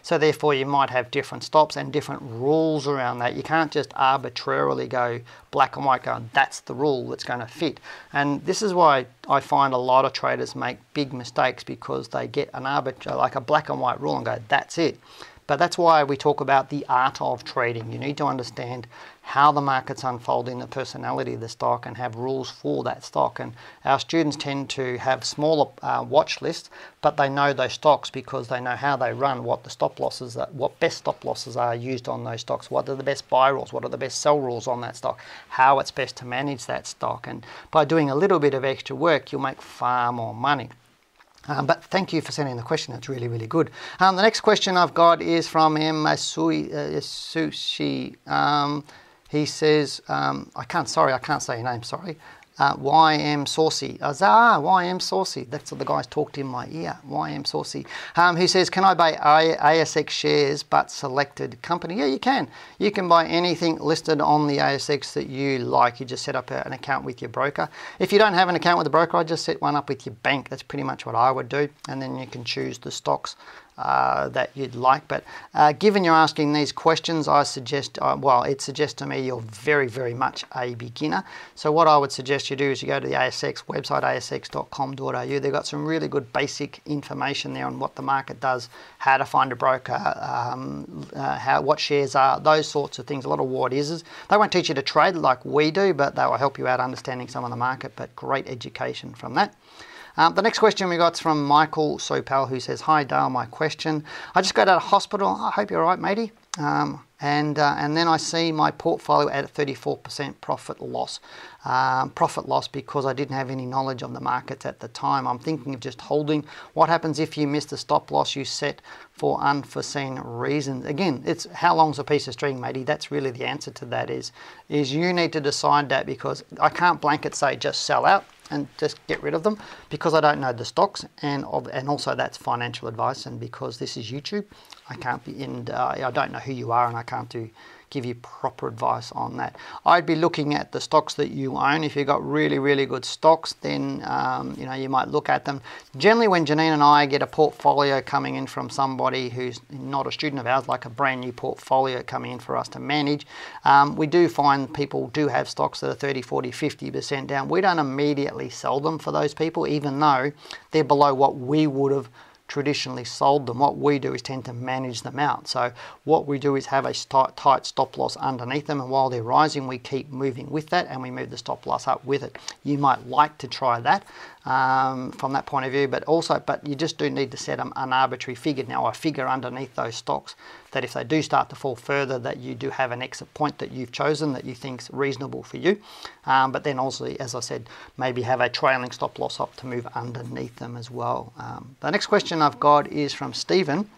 So therefore you might have different stops and different rules around that. You can't just arbitrarily go black and white going, that's the rule that's going to fit. And this is why I find a lot of traders make big mistakes because they get an arbiter like a black and white rule and go, that's it. But that's why we talk about the art of trading. You need to understand how the market's unfolding, the personality of the stock, and have rules for that stock. And our students tend to have smaller uh, watch lists, but they know those stocks because they know how they run, what the stop losses, are, what best stop losses are used on those stocks, what are the best buy rules, what are the best sell rules on that stock, how it's best to manage that stock. And by doing a little bit of extra work, you'll make far more money. Um, but thank you for sending the question. It's really, really good. Um, the next question I've got is from M. Sushi. Uh, um, he says, um, I can't, sorry, I can't say your name, sorry uh, YM Saucy. I say, ah, YM Saucy. That's what the guys talked in my ear. YM Saucy. Um, he says, can I buy ASX shares but selected company? Yeah, you can. You can buy anything listed on the ASX that you like. You just set up an account with your broker. If you don't have an account with a broker, I just set one up with your bank. That's pretty much what I would do. And then you can choose the stocks uh, that you'd like. But uh, given you're asking these questions, I suggest, uh, well, it suggests to me you're very, very much a beginner. So what I would suggest you do is you go to the ASX website, asx.com.au. They've got some really good basic information there on what the market does, how to find a broker, um, uh, how what shares are, those sorts of things. A lot of what is. They won't teach you to trade like we do, but they will help you out understanding some of the market. But great education from that. Um, the next question we got is from Michael Sopal, who says, Hi Dale, my question. I just got out of hospital. I hope you're all right, matey. Um, and, uh, and then I see my portfolio at a 34% profit loss. Um, profit loss because I didn't have any knowledge of the markets at the time. I'm thinking of just holding. What happens if you miss the stop loss you set for unforeseen reasons? Again, it's how long's a piece of string, matey? That's really the answer to that is, is you need to decide that because I can't blanket say just sell out and just get rid of them because I don't know the stocks and of, and also that's financial advice and because this is YouTube I can't be and uh, I don't know who you are and I can't do give you proper advice on that. I'd be looking at the stocks that you own. If you've got really, really good stocks, then um, you know you might look at them. Generally, when Janine and I get a portfolio coming in from somebody who's not a student of ours, like a brand new portfolio coming in for us to manage, um, we do find people do have stocks that are 30, 40, 50% down. We don't immediately sell them for those people, even though they're below what we would have traditionally sold them. What we do is tend to manage them out. So what we do is have a tight, stop loss underneath them, and while they're rising, we keep moving with that, and we move the stop loss up with it. You might like to try that um, from that point of view, but also, but you just do need to set an arbitrary figure. Now, a figure underneath those stocks that if they do start to fall further, that you do have an exit point that you've chosen that you think's reasonable for you. Um, but then also, as I said, maybe have a trailing stop loss up to move underneath them as well. Um, the next question I've got is from Stephen.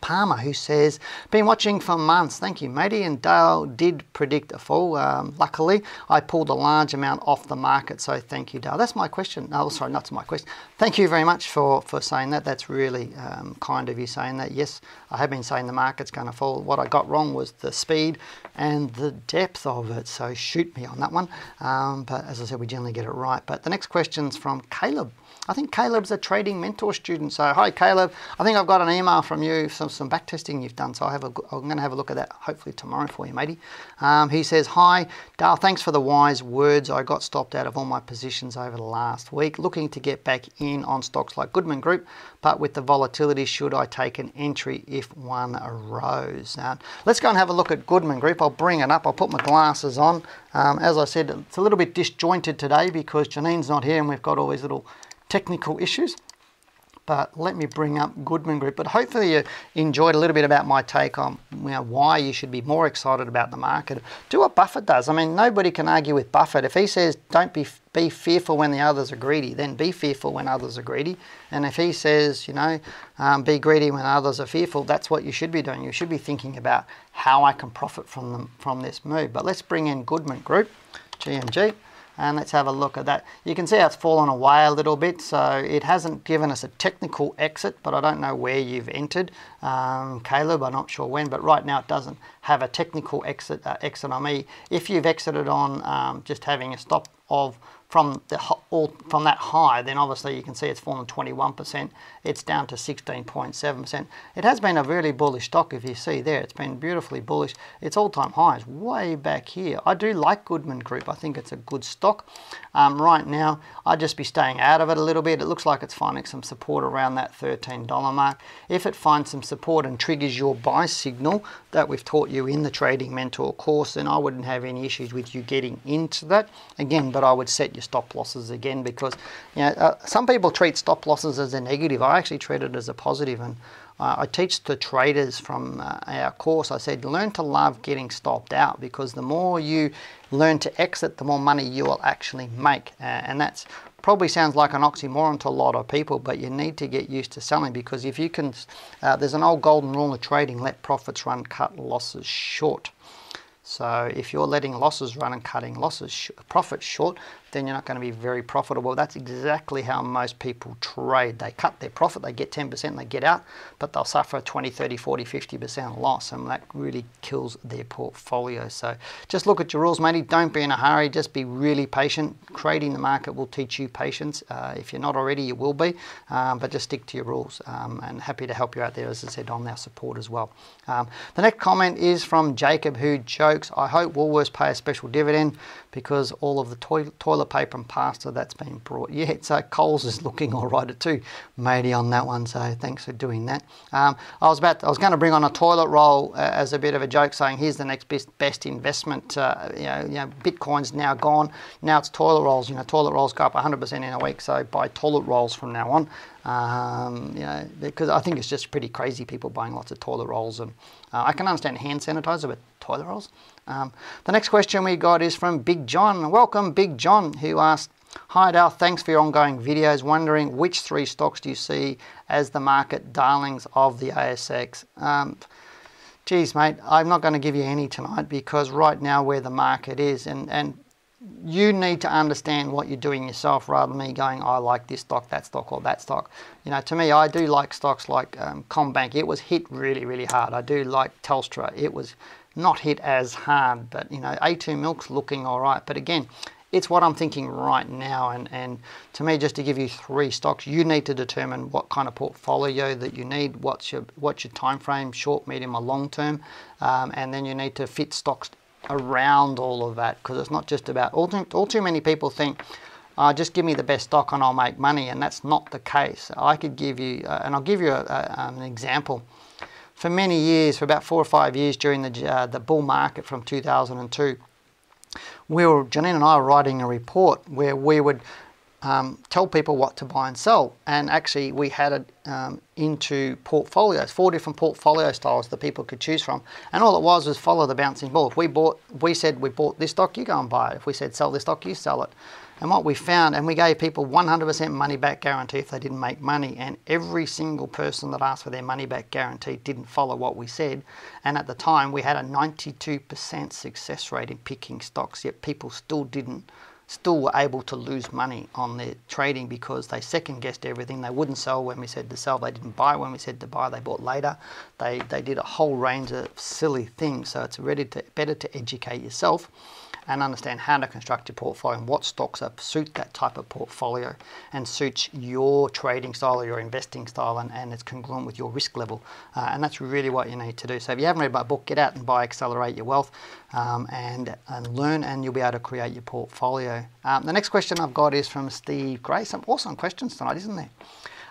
Palmer, who says, Been watching for months. Thank you, matey. And Dale did predict a fall. Um, luckily, I pulled a large amount off the market, so thank you, Dale. That's my question. Oh, sorry, not to my question. Thank you very much for, for saying that. That's really um, kind of you saying that. Yes, I have been saying the market's going to fall. What I got wrong was the speed and the depth of it, so shoot me on that one. Um, but as I said, we generally get it right. But the next question's from Caleb. I think Caleb's a trading mentor student. So, hi, Caleb. I think I've got an email from you, some, some back testing you've done. So, I have a, I'm going to have a look at that hopefully tomorrow for you, matey. Um, he says, Hi, Dale, thanks for the wise words. I got stopped out of all my positions over the last week, looking to get back in on stocks like Goodman Group, but with the volatility, should I take an entry if one arose? Now, let's go and have a look at Goodman Group. I'll bring it up, I'll put my glasses on. Um, as I said, it's a little bit disjointed today because Janine's not here and we've got all these little technical issues. But let me bring up Goodman Group. But hopefully you enjoyed a little bit about my take on you know, why you should be more excited about the market. Do what Buffett does. I mean, nobody can argue with Buffett. If he says don't be be fearful when the others are greedy, then be fearful when others are greedy. And if he says, you know, um, be greedy when others are fearful, that's what you should be doing. You should be thinking about how I can profit from them from this move. But let's bring in Goodman Group, GMG and let's have a look at that. You can see how it's fallen away a little bit, so it hasn't given us a technical exit, but I don't know where you've entered. Um, Caleb, I'm not sure when, but right now it doesn't have a technical exit, uh, exit on me. If you've exited on um, just having a stop of from the all, from that high, then obviously you can see it's fallen 21%. It's down to 16.7%. It has been a really bullish stock, if you see there. It's been beautifully bullish. Its all-time high is way back here. I do like Goodman Group. I think it's a good stock. Um, right now, I'd just be staying out of it a little bit. It looks like it's finding some support around that $13 mark. If it finds some support and triggers your buy signal that we've taught you in the Trading Mentor course, then I wouldn't have any issues with you getting into that. Again, but I would set your stop losses again because you know uh, some people treat stop losses as a negative. I actually treat it as a positive, and uh, I teach the traders from uh, our course. I said learn to love getting stopped out because the more you learn to exit, the more money you will actually make, uh, and that's probably sounds like an oxymoron to a lot of people, but you need to get used to selling because if you can, uh, there's an old golden rule of trading: let profits run, cut losses short. So if you're letting losses run and cutting losses sh profits short, then you're not going to be very profitable. That's exactly how most people trade. They cut their profit, they get 10%, they get out, but they'll suffer 20, 30, 40, 50% loss, and that really kills their portfolio. So just look at your rules, matey. Don't be in a hurry, just be really patient. Trading the market will teach you patience. Uh, if you're not already, you will be, um, but just stick to your rules. Um, and happy to help you out there, as I said, on our support as well. Um, the next comment is from Jacob, who jokes, I hope Woolworths pay a special dividend because all of the toilet, toilet paper and pasta that's been brought. Yeah, so Coles is looking all right too, matey, on that one. So thanks for doing that. Um, I was about, to, I was going to bring on a toilet roll uh, as a bit of a joke, saying here's the next best best investment. Uh, you, know, you know, Bitcoin's now gone. Now it's toilet rolls. You know, toilet rolls go up 100% in a week. So buy toilet rolls from now on. Um, you know, because I think it's just pretty crazy people buying lots of toilet rolls, and uh, I can understand hand sanitizer, but toilet rolls. Um, the next question we got is from Big John. Welcome, Big John, who asked, Hi Dale, thanks for your ongoing videos. Wondering which three stocks do you see as the market darlings of the ASX? Um, geez, mate, I'm not going to give you any tonight because right now where the market is, and, and you need to understand what you're doing yourself rather than me going, I like this stock, that stock, or that stock. You know, to me, I do like stocks like um, CommBank. It was hit really, really hard. I do like Telstra. It was not hit as hard, but you know, A2 Milk's looking all right. But again, it's what I'm thinking right now. And, and to me, just to give you three stocks, you need to determine what kind of portfolio that you need, what's your, what's your time frame, short, medium, or long term. Um, and then you need to fit stocks around all of that because it's not just about, all too, all too many people think, uh, just give me the best stock and I'll make money, and that's not the case. I could give you, uh, and I'll give you a, a, an example. For many years, for about four or five years during the, uh, the bull market from 2002, we were, Janine and I were writing a report where we would um, tell people what to buy and sell. And actually, we had it um, into portfolios, four different portfolio styles that people could choose from. And all it was was follow the bouncing ball. If we bought, we said we bought this stock, you go and buy it. If we said sell this stock, you sell it. And what we found, and we gave people 100% money back guarantee if they didn't make money, and every single person that asked for their money back guarantee didn't follow what we said. And at the time, we had a 92% success rate in picking stocks, yet people still didn't still were able to lose money on their trading because they second guessed everything. They wouldn't sell when we said to sell. They didn't buy when we said to buy. They bought later. They, they did a whole range of silly things. So it's ready to, better to educate yourself and understand how to construct your portfolio and what stocks are, suit that type of portfolio and suits your trading style or your investing style and, and it's congruent with your risk level. Uh, and that's really what you need to do. So if you haven't read my book, get out and buy Accelerate Your Wealth um, and, and learn and you'll be able to create your portfolio. Um, the next question I've got is from Steve Gray. Some awesome questions tonight, isn't there?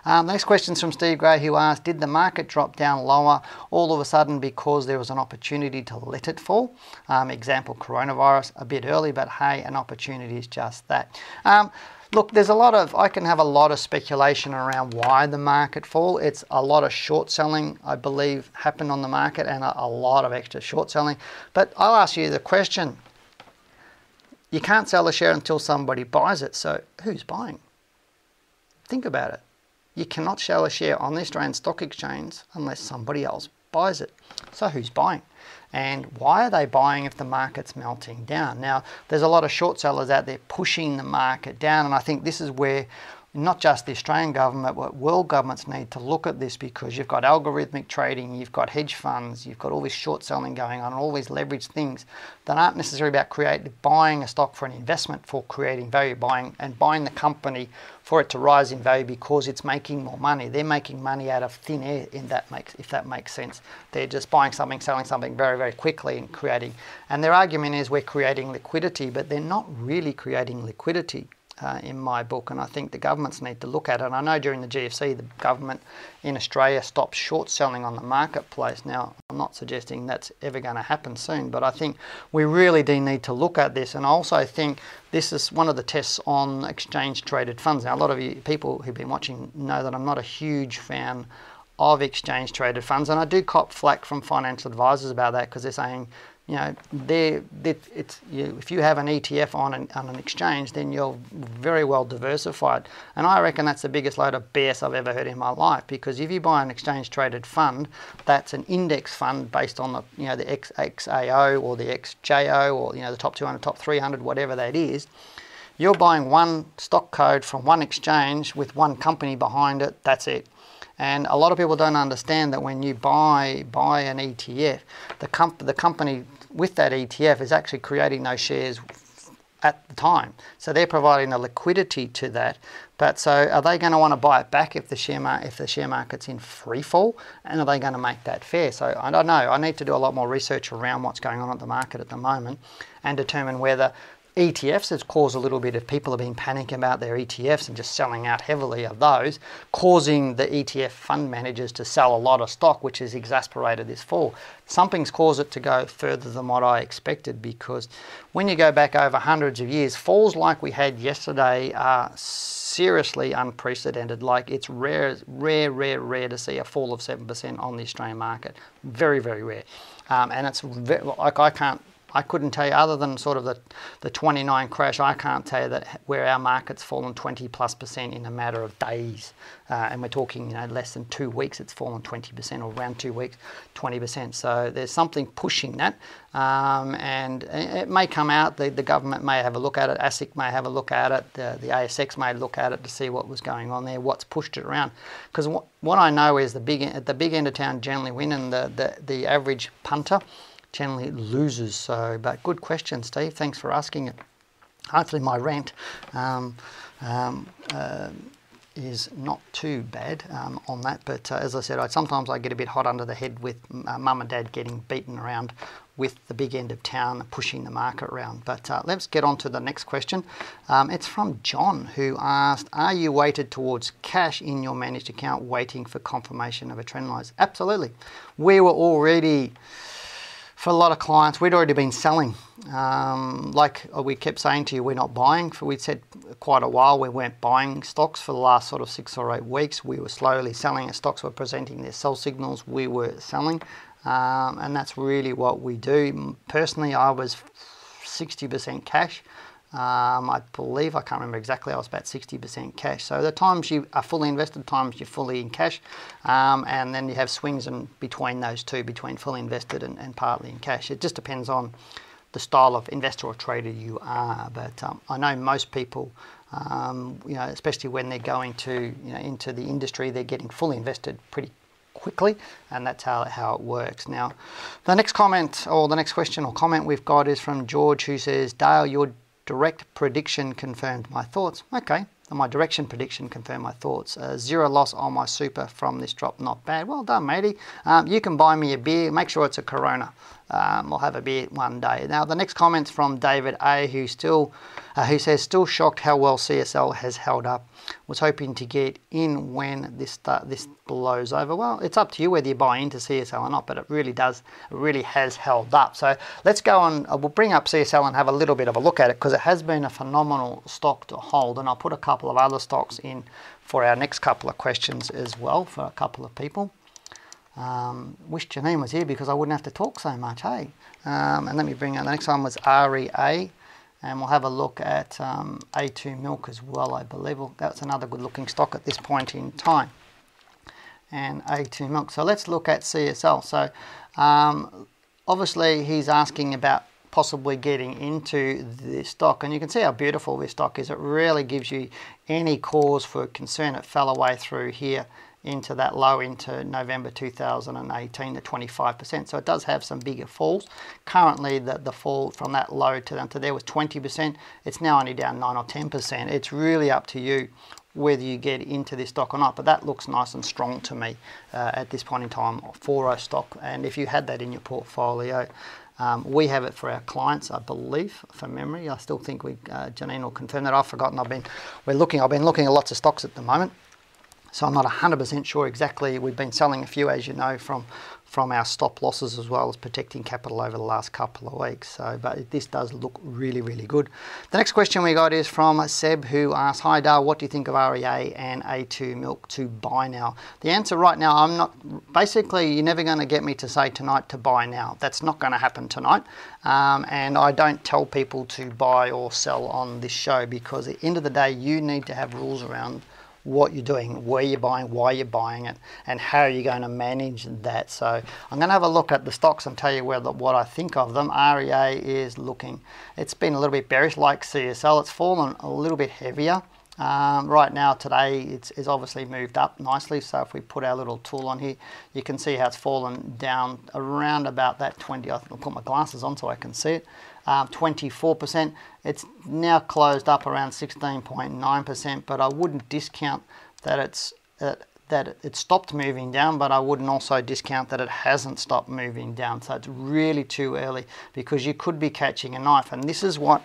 Um, next question is from Steve Gray who asked, did the market drop down lower all of a sudden because there was an opportunity to let it fall? Um, example, coronavirus, a bit early, but hey, an opportunity is just that. Um, look, there's a lot of, I can have a lot of speculation around why the market fall. It's a lot of short selling, I believe, happened on the market and a, a lot of extra short selling. But I'll ask you the question, you can't sell a share until somebody buys it, so who's buying? Think about it. You cannot sell a share on the Australian Stock Exchange unless somebody else buys it. So who's buying? And why are they buying if the market's melting down? Now, there's a lot of short sellers out there pushing the market down, and I think this is where not just the Australian government, but world governments need to look at this because you've got algorithmic trading, you've got hedge funds, you've got all this short selling going on, all these leveraged things that aren't necessarily about creating buying a stock for an investment for creating value, buying and buying the company for it to rise in value because it's making more money. They're making money out of thin air in that makes if that makes sense. They're just buying something, selling something very, very quickly and creating and their argument is we're creating liquidity, but they're not really creating liquidity uh, in my book, and I think the governments need to look at it. I know during the GFC, the government in Australia stopped short selling on the marketplace. Now, I'm not suggesting that's ever going to happen soon, but I think we really do need to look at this. And I also think this is one of the tests on exchange traded funds. Now, a lot of you people who've been watching know that I'm not a huge fan of exchange traded funds, and I do cop flack from financial advisors about that because they're saying you know, they, they, it's, you, if you have an ETF on an, on an exchange, then you're very well diversified. And I reckon that's the biggest load of BS I've ever heard in my life because if you buy an exchange traded fund, that's an index fund based on the, you know, the XAO or the XJO or, you know, the top 200, top 300, whatever that is. You're buying one stock code from one exchange with one company behind it, that's it. And a lot of people don't understand that when you buy buy an ETF, the, comp- the company with that ETF is actually creating those shares at the time. So they're providing the liquidity to that. But so are they going to want to buy it back if the share mar- if the share market's in free fall? And are they going to make that fair? So I don't know. I need to do a lot more research around what's going on at the market at the moment and determine whether ETFs has caused a little bit of people have been panicking about their ETFs and just selling out heavily of those, causing the ETF fund managers to sell a lot of stock, which has exasperated this fall. Something's caused it to go further than what I expected because when you go back over hundreds of years, falls like we had yesterday are seriously unprecedented. Like it's rare, rare, rare, rare to see a fall of 7% on the Australian market. Very, very rare. Um, and it's like I can't I couldn't tell you, other than sort of the, the 29 crash, I can't tell you that where our market's fallen 20 plus percent in a matter of days. Uh, and we're talking, you know, less than two weeks, it's fallen 20% or around two weeks, 20%. So there's something pushing that. Um, and it may come out, the, the government may have a look at it, ASIC may have a look at it, the, the ASX may look at it to see what was going on there, what's pushed it around. Because what, what I know is the big, the big end of town generally win and the, the, the average punter generally loses. So, but good question, Steve. Thanks for asking it. Hopefully, my rant um, um, uh, is not too bad um, on that. But uh, as I said, I, sometimes I get a bit hot under the head with uh, mum and dad getting beaten around with the big end of town pushing the market around. But uh, let's get on to the next question. Um, it's from John, who asked Are you weighted towards cash in your managed account waiting for confirmation of a trend line? Absolutely. We were already for a lot of clients, we'd already been selling. Um, like we kept saying to you, we're not buying. For we'd said quite a while we weren't buying stocks for the last sort of six or eight weeks. We were slowly selling. As stocks were presenting their sell signals, we were selling, um, and that's really what we do. Personally, I was 60% cash. Um, I believe, I can't remember exactly, I was about 60% cash. So the times you are fully invested, times you're fully in cash, um, and then you have swings in between those two, between fully invested and, and, partly in cash. It just depends on the style of investor or trader you are. But um, I know most people, um, you know, especially when they're going to, you know, into the industry, they're getting fully invested pretty quickly, and that's how, how it works. Now, the next comment or the next question or comment we've got is from George, who says, Dale, your direct prediction confirmed my thoughts. Okay, my direction prediction confirmed my thoughts. Uh, zero loss on my super from this drop, not bad. Well done, matey. Um, you can buy me a beer. Make sure it's a Corona. Um, I'll have a beer one day. Now the next comment's from David A, who still, uh, who says still shocked how well CSL has held up. Was hoping to get in when this start, this blows over. Well, it's up to you whether you buy into CSL or not, but it really does, it really has held up. So let's go on. Uh, we'll bring up CSL and have a little bit of a look at it because it has been a phenomenal stock to hold. And I'll put a couple of other stocks in for our next couple of questions as well for a couple of people. Um, wish Janine was here because I wouldn't have to talk so much, hey? Um, and let me bring out the next one was REA, and we'll have a look at um, A2 Milk as well, I believe. Well, that's another good looking stock at this point in time. And A2 Milk. So let's look at CSL. So um, obviously he's asking about possibly getting into this stock and you can see how beautiful this stock is it really gives you any cause for concern it fell away through here into that low into November 2018 to 25%. So it does have some bigger falls. Currently, the, the fall from that low to, to there was 20%. It's now only down 9 or 10%. It's really up to you whether you get into this stock or not. But that looks nice and strong to me uh, at this point in time for a stock. And if you had that in your portfolio, um, we have it for our clients, I believe, from memory. I still think we, uh, Janine will confirm that. I've forgotten. I've been, we're looking. I've been looking at lots of stocks at the moment. So I'm not 100% sure exactly. We've been selling a few, as you know, from from our stop losses as well as protecting capital over the last couple of weeks. So, but this does look really, really good. The next question we got is from Seb, who asks, "Hi Dale, what do you think of REA and A2 Milk to buy now?" The answer right now, I'm not. Basically, you're never going to get me to say tonight to buy now. That's not going to happen tonight. Um, and I don't tell people to buy or sell on this show because at the end of the day, you need to have rules around what you're doing, where you're buying, why you're buying it, and how you're going to manage that. So I'm going to have a look at the stocks and tell you where the, what I think of them. REA is looking, it's been a little bit bearish like CSL. It's fallen a little bit heavier. Um, right now today it's, it's, obviously moved up nicely so if we put our little tool on here you can see how it's fallen down around about that 20 I'll put my glasses on so I can see it um, 24%. It's now closed up around 16.9%, but I wouldn't discount that it's uh, that it stopped moving down, but I wouldn't also discount that it hasn't stopped moving down. So it's really too early because you could be catching a knife. And this is what,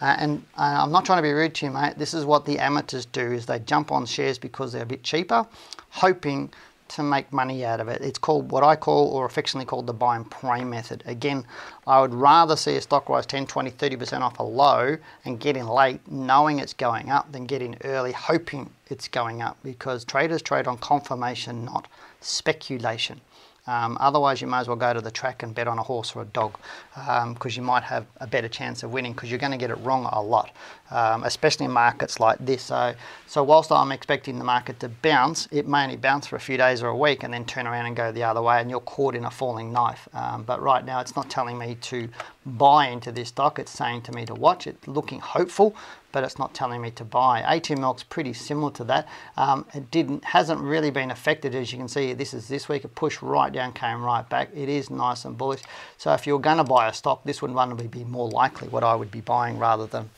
uh, and uh, I'm not trying to be rude to you, mate. This is what the amateurs do: is they jump on shares because they're a bit cheaper, hoping to make money out of it. It's called what I call, or affectionately called, the buy and pray method. Again, I would rather see a stock rise 10, 20, 30% off a low and get in late knowing it's going up than get in early hoping it's going up because traders trade on confirmation, not speculation. Um, otherwise, you may as well go to the track and bet on a horse or a dog because um, you might have a better chance of winning because you're going to get it wrong a lot, um, especially in markets like this. So, so whilst I'm expecting the market to bounce, it may only bounce for a few days or a week and then turn around and go the other way, and you're caught in a falling knife. Um, but right now, it's not telling me to buy into this stock. It's saying to me to watch it, looking hopeful, but it's not telling me to buy. A2 Milk's pretty similar to that. Um, it didn't hasn't really been affected as you can see. This is this week. It pushed right down, came right back. It is nice and bullish. So if you're going to buy a stock, this would probably be more likely what I would be buying rather than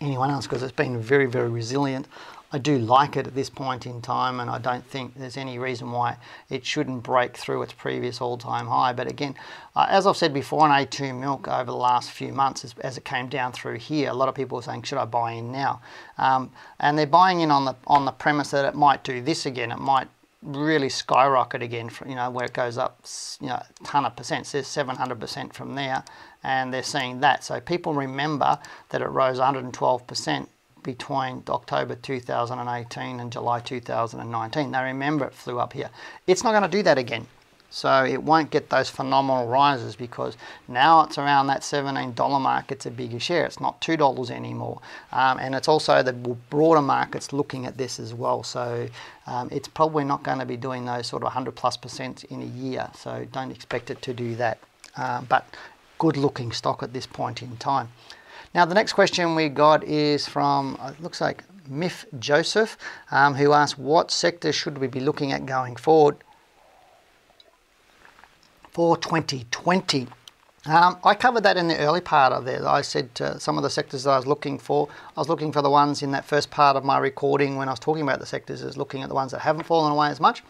anyone else because it's been very very resilient I do like it at this point in time, and I don't think there's any reason why it shouldn't break through its previous all-time high. But again, uh, as I've said before on A2 milk over the last few months, as, as, it came down through here, a lot of people are saying, should I buy in now? Um, and they're buying in on the on the premise that it might do this again. It might really skyrocket again, for, you know, where it goes up, you know, a ton of percent. There's 700% from there, and they're seeing that. So people remember that it rose 112% between October 2018 and July 2019. They remember it flew up here. It's not going to do that again. So it won't get those phenomenal rises because now it's around that $17 mark. It's a bigger share. It's not $2 anymore. Um, and it's also the broader markets looking at this as well. So um, it's probably not going to be doing those sort of 100 plus percent in a year. So don't expect it to do that. Um, but good looking stock at this point in time. Now the next question we got is from, uh, it looks like Miff Joseph, um, who asked what sector should we be looking at going forward for 2020. Um, I covered that in the early part of there. I said uh, some of the sectors that I was looking for. I was looking for the ones in that first part of my recording when I was talking about the sectors, is looking at the ones that haven't fallen away as much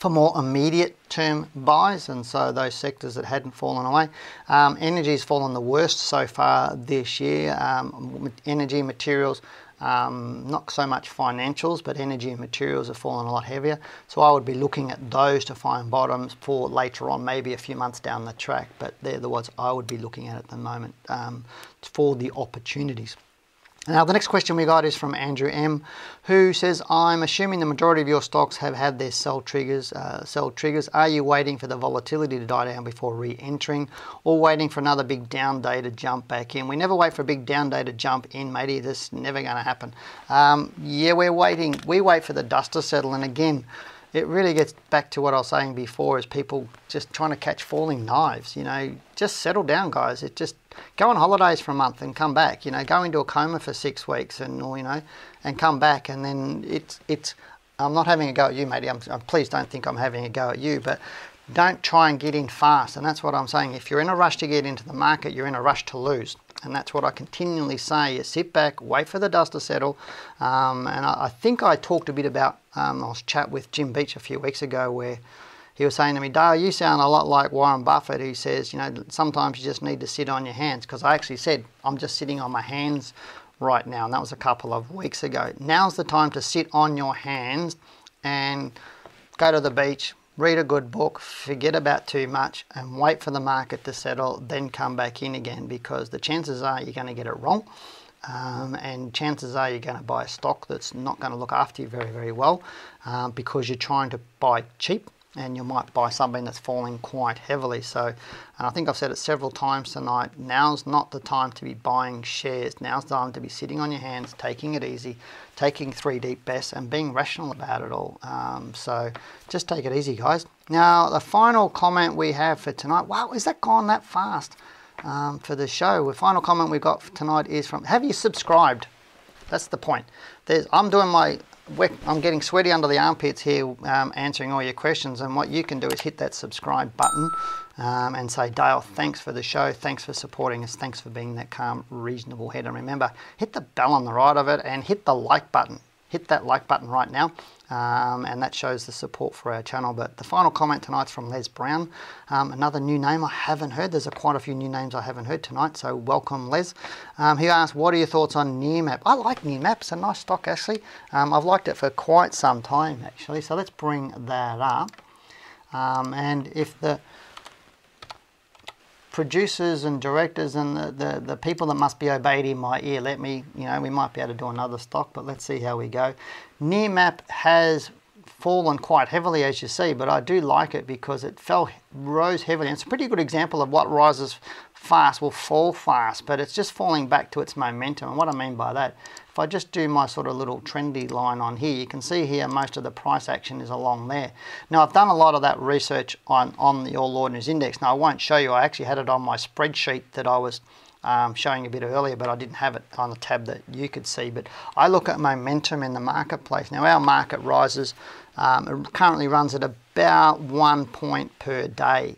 for more immediate term buys, and so those sectors that hadn't fallen away. Um, energy has fallen the worst so far this year. Um, energy materials, um, not so much financials, but energy and materials have fallen a lot heavier. So I would be looking at those to find bottoms for later on, maybe a few months down the track. But they're the ones I would be looking at at the moment um, for the opportunities. Now, the next question we got is from Andrew M, who says, "I'm assuming the majority of your stocks have had their sell triggers. Uh, sell triggers. Are you waiting for the volatility to die down before re-entering, or waiting for another big down day to jump back in? We never wait for a big down day to jump in, matey. This is never going to happen. Um, yeah, we're waiting. We wait for the dust to settle, and again." It really gets back to what I was saying before is people just trying to catch falling knives. You know, just settle down, guys. It just go on holidays for a month and come back. You know, go into a coma for six weeks and or you know, and come back and then it's it's. I'm not having a go at you, matey. I'm, please don't think I'm having a go at you, but don't try and get in fast. And that's what I'm saying. If you're in a rush to get into the market, you're in a rush to lose. And that's what I continually say. You sit back, wait for the dust to settle. Um, and I, I, think I talked a bit about, um, I was chat with Jim Beach a few weeks ago where he was saying to me, Dale, you sound a lot like Warren Buffett who says, you know, sometimes you just need to sit on your hands. Because I actually said, I'm just sitting on my hands right now. And that was a couple of weeks ago. Now's the time to sit on your hands and go to the beach, read a good book, forget about too much, and wait for the market to settle, then come back in again because the chances are you're going to get it wrong. Um, and chances are you're going to buy a stock that's not going to look after you very, very well um, because you're trying to buy cheap and you might buy something that's falling quite heavily. So, and I think I've said it several times tonight, now's not the time to be buying shares. Now's the time to be sitting on your hands, taking it easy, taking three deep breaths and being rational about it all. Um, so just take it easy, guys. Now, the final comment we have for tonight, wow, is that gone that fast um, for the show? The final comment we've got tonight is from, have you subscribed? That's the point. There's, I'm doing my I'm getting sweaty under the armpits here um, answering all your questions and what you can do is hit that subscribe button um, and say Dale thanks for the show thanks for supporting us thanks for being that calm reasonable head and remember hit the bell on the right of it and hit the like button hit that like button right now um, and that shows the support for our channel. But the final comment tonight's from Les Brown, um, another new name I haven't heard. There's a, quite a few new names I haven't heard tonight, so welcome Les. Um, he asked, what are your thoughts on Nearmap? I like Nearmap, it's a nice stock actually. Um, I've liked it for quite some time actually, so let's bring that up. Um, and if the producers and directors and the, the, the, people that must be obeyed in my ear. Let me, you know, we might be able to do another stock, but let's see how we go. Nearmap has fallen quite heavily as you see, but I do like it because it fell, rose heavily. And it's a pretty good example of what rises fast will fall fast, but it's just falling back to its momentum. And what I mean by that, if I just do my sort of little trendy line on here, you can see here most of the price action is along there. Now I've done a lot of that research on, on the All Ordinaries Index. Now I won't show you, I actually had it on my spreadsheet that I was um, showing a bit earlier, but I didn't have it on the tab that you could see. But I look at momentum in the marketplace. Now our market rises, um, it currently runs at about one point per day.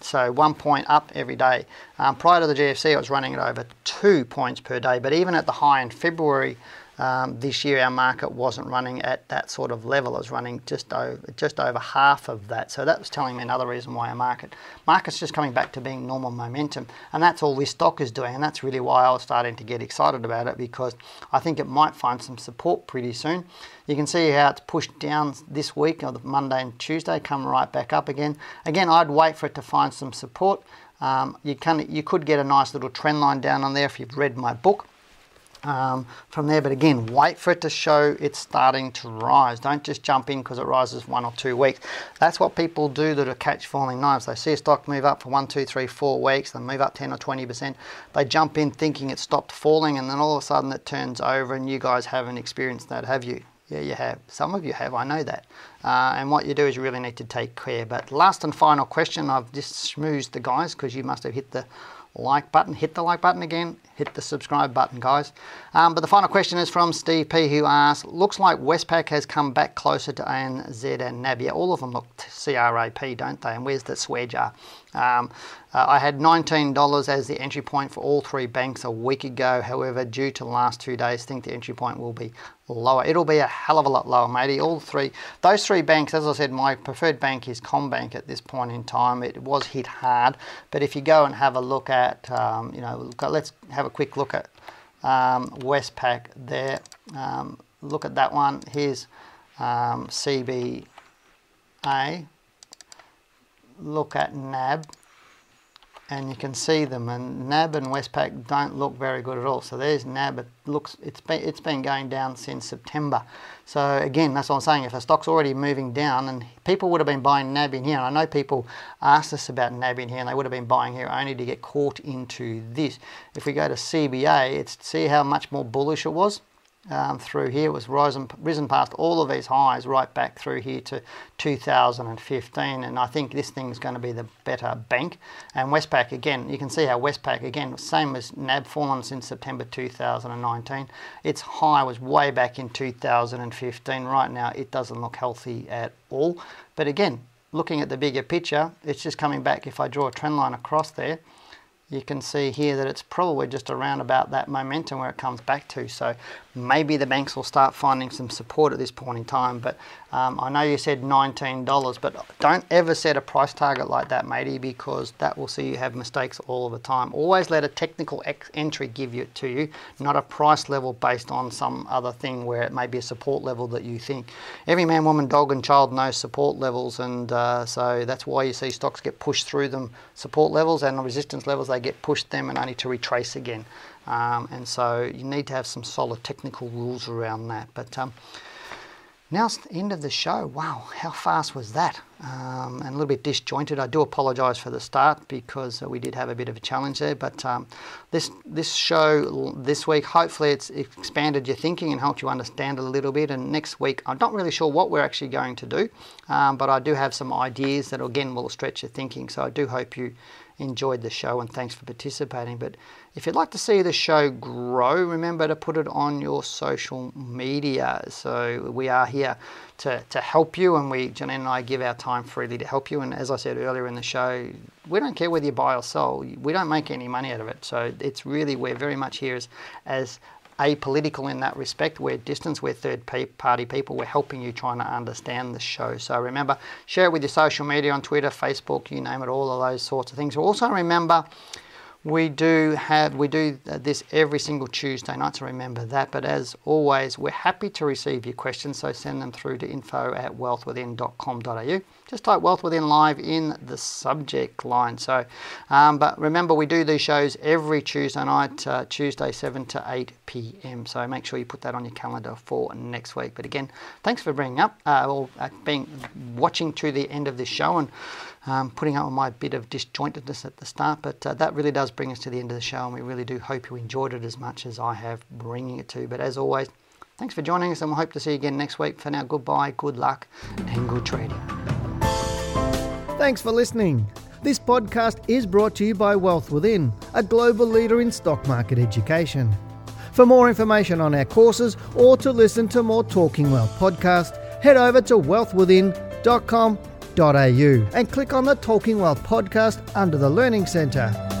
So one point up every day. Um, prior to the GFC, it was running at over two points per day. But even at the high in February um, this year our market wasn't running at that sort of level. It was running just over just over half of that. So that was telling me another reason why our market market's just coming back to being normal momentum, and that's all this stock is doing. And that's really why I was starting to get excited about it because I think it might find some support pretty soon. You can see how it's pushed down this week, the Monday and Tuesday, come right back up again. Again, I'd wait for it to find some support. Um, you can you could get a nice little trend line down on there if you've read my book um, from there. But again, wait for it to show it's starting to rise. Don't just jump in because it rises one or two weeks. That's what people do that are catch falling knives. They see a stock move up for one, two, three, four weeks, they move up 10 or 20%. They jump in thinking it stopped falling, and then all of a sudden it turns over, and you guys haven't experienced that, have you? Yeah, you have. Some of you have, I know that. Uh, and what you do is you really need to take care. But last and final question, I've just schmoozed the guys because you must have hit the like button. Hit the like button again. Hit the subscribe button, guys. Um, but the final question is from Steve P, who asks, "Looks like Westpac has come back closer to ANZ and NAB. Yeah, all of them look CRAP, don't they? And where's the swear jar? Um, uh, I had $19 as the entry point for all three banks a week ago. However, due to the last two days, I think the entry point will be lower. It'll be a hell of a lot lower, matey. All three, those three banks, as I said, my preferred bank is CommBank at this point in time. It was hit hard, but if you go and have a look at, um, you know, let's have a quick look at um, Westpac there. Um, look at that one. Here's um, CBA look at NAB and you can see them and NAB and Westpac don't look very good at all. So there's NAB, it looks, it's been, it's been going down since September. So again, that's what I'm saying, if a stock's already moving down and people would have been buying NAB in here, and I know people asked us about NAB in here and they would have been buying here only to get caught into this. If we go to CBA, it's see how much more bullish it was? Um, through here was risen, risen past all of these highs right back through here to 2015 and I think this thing's going to be the better bank. And Westpac again you can see how Westpac again same as NAB fallen since September 2019 its high was way back in 2015 right now it doesn't look healthy at all. But again looking at the bigger picture it's just coming back. If I draw a trend line across there you can see here that it's probably just around about that momentum where it comes back to. So maybe the banks will start finding some support at this point in time. But um, I know you said $19, but don't ever set a price target like that, matey, because that will see you have mistakes all of the time. Always let a technical entry give it to you, not a price level based on some other thing where it may be a support level that you think. Every man, woman, dog, and child knows support levels, and uh, so that's why you see stocks get pushed through them support levels and resistance levels. They get pushed them and only to retrace again. Um, and so you need to have some solid technical rules around that. But um, now it's the end of the show. Wow, how fast was that? Um, and a little bit disjointed. I do apologise for the start because uh, we did have a bit of a challenge there. But um, this this show this week, hopefully, it's expanded your thinking and helped you understand a little bit. And next week, I'm not really sure what we're actually going to do, um, but I do have some ideas that again will stretch your thinking. So I do hope you enjoyed the show and thanks for participating. But if you'd like to see the show grow, remember to put it on your social media. So we are here to, to help you, and we, Janine and I, give our time freely to help you. And as I said earlier in the show, we don't care whether you buy or sell. We don't make any money out of it. So it's really we're very much here as, as apolitical in that respect. We're distance, we're third party people. We're helping you trying to understand the show. So remember, share it with your social media on Twitter, Facebook, you name it, all of those sorts of things. Also remember, we do have we do this every single Tuesday night, so remember that. But as always, we're happy to receive your questions, so send them through to info at wealthwithin.com.au. Just type Wealth Within Live in the subject line. So, um, but remember, we do these shows every Tuesday night, uh, Tuesday 7 to 8 p.m. So make sure you put that on your calendar for next week. But again, thanks for bringing up uh, or uh, being watching to the end of this show and um, putting up with my bit of disjointedness at the start. But uh, that really does bring us to the end of the show, and we really do hope you enjoyed it as much as I have bringing it to. But as always, thanks for joining us, and we hope to see you again next week. For now, goodbye, good luck, and good trading. Thanks for listening. This podcast is brought to you by Wealth Within, a global leader in stock market education. For more information on our courses or to listen to more Talking Wealth podcasts, head over to wealthwithin.com.au and click on the Talking Wealth podcast under the Learning Centre.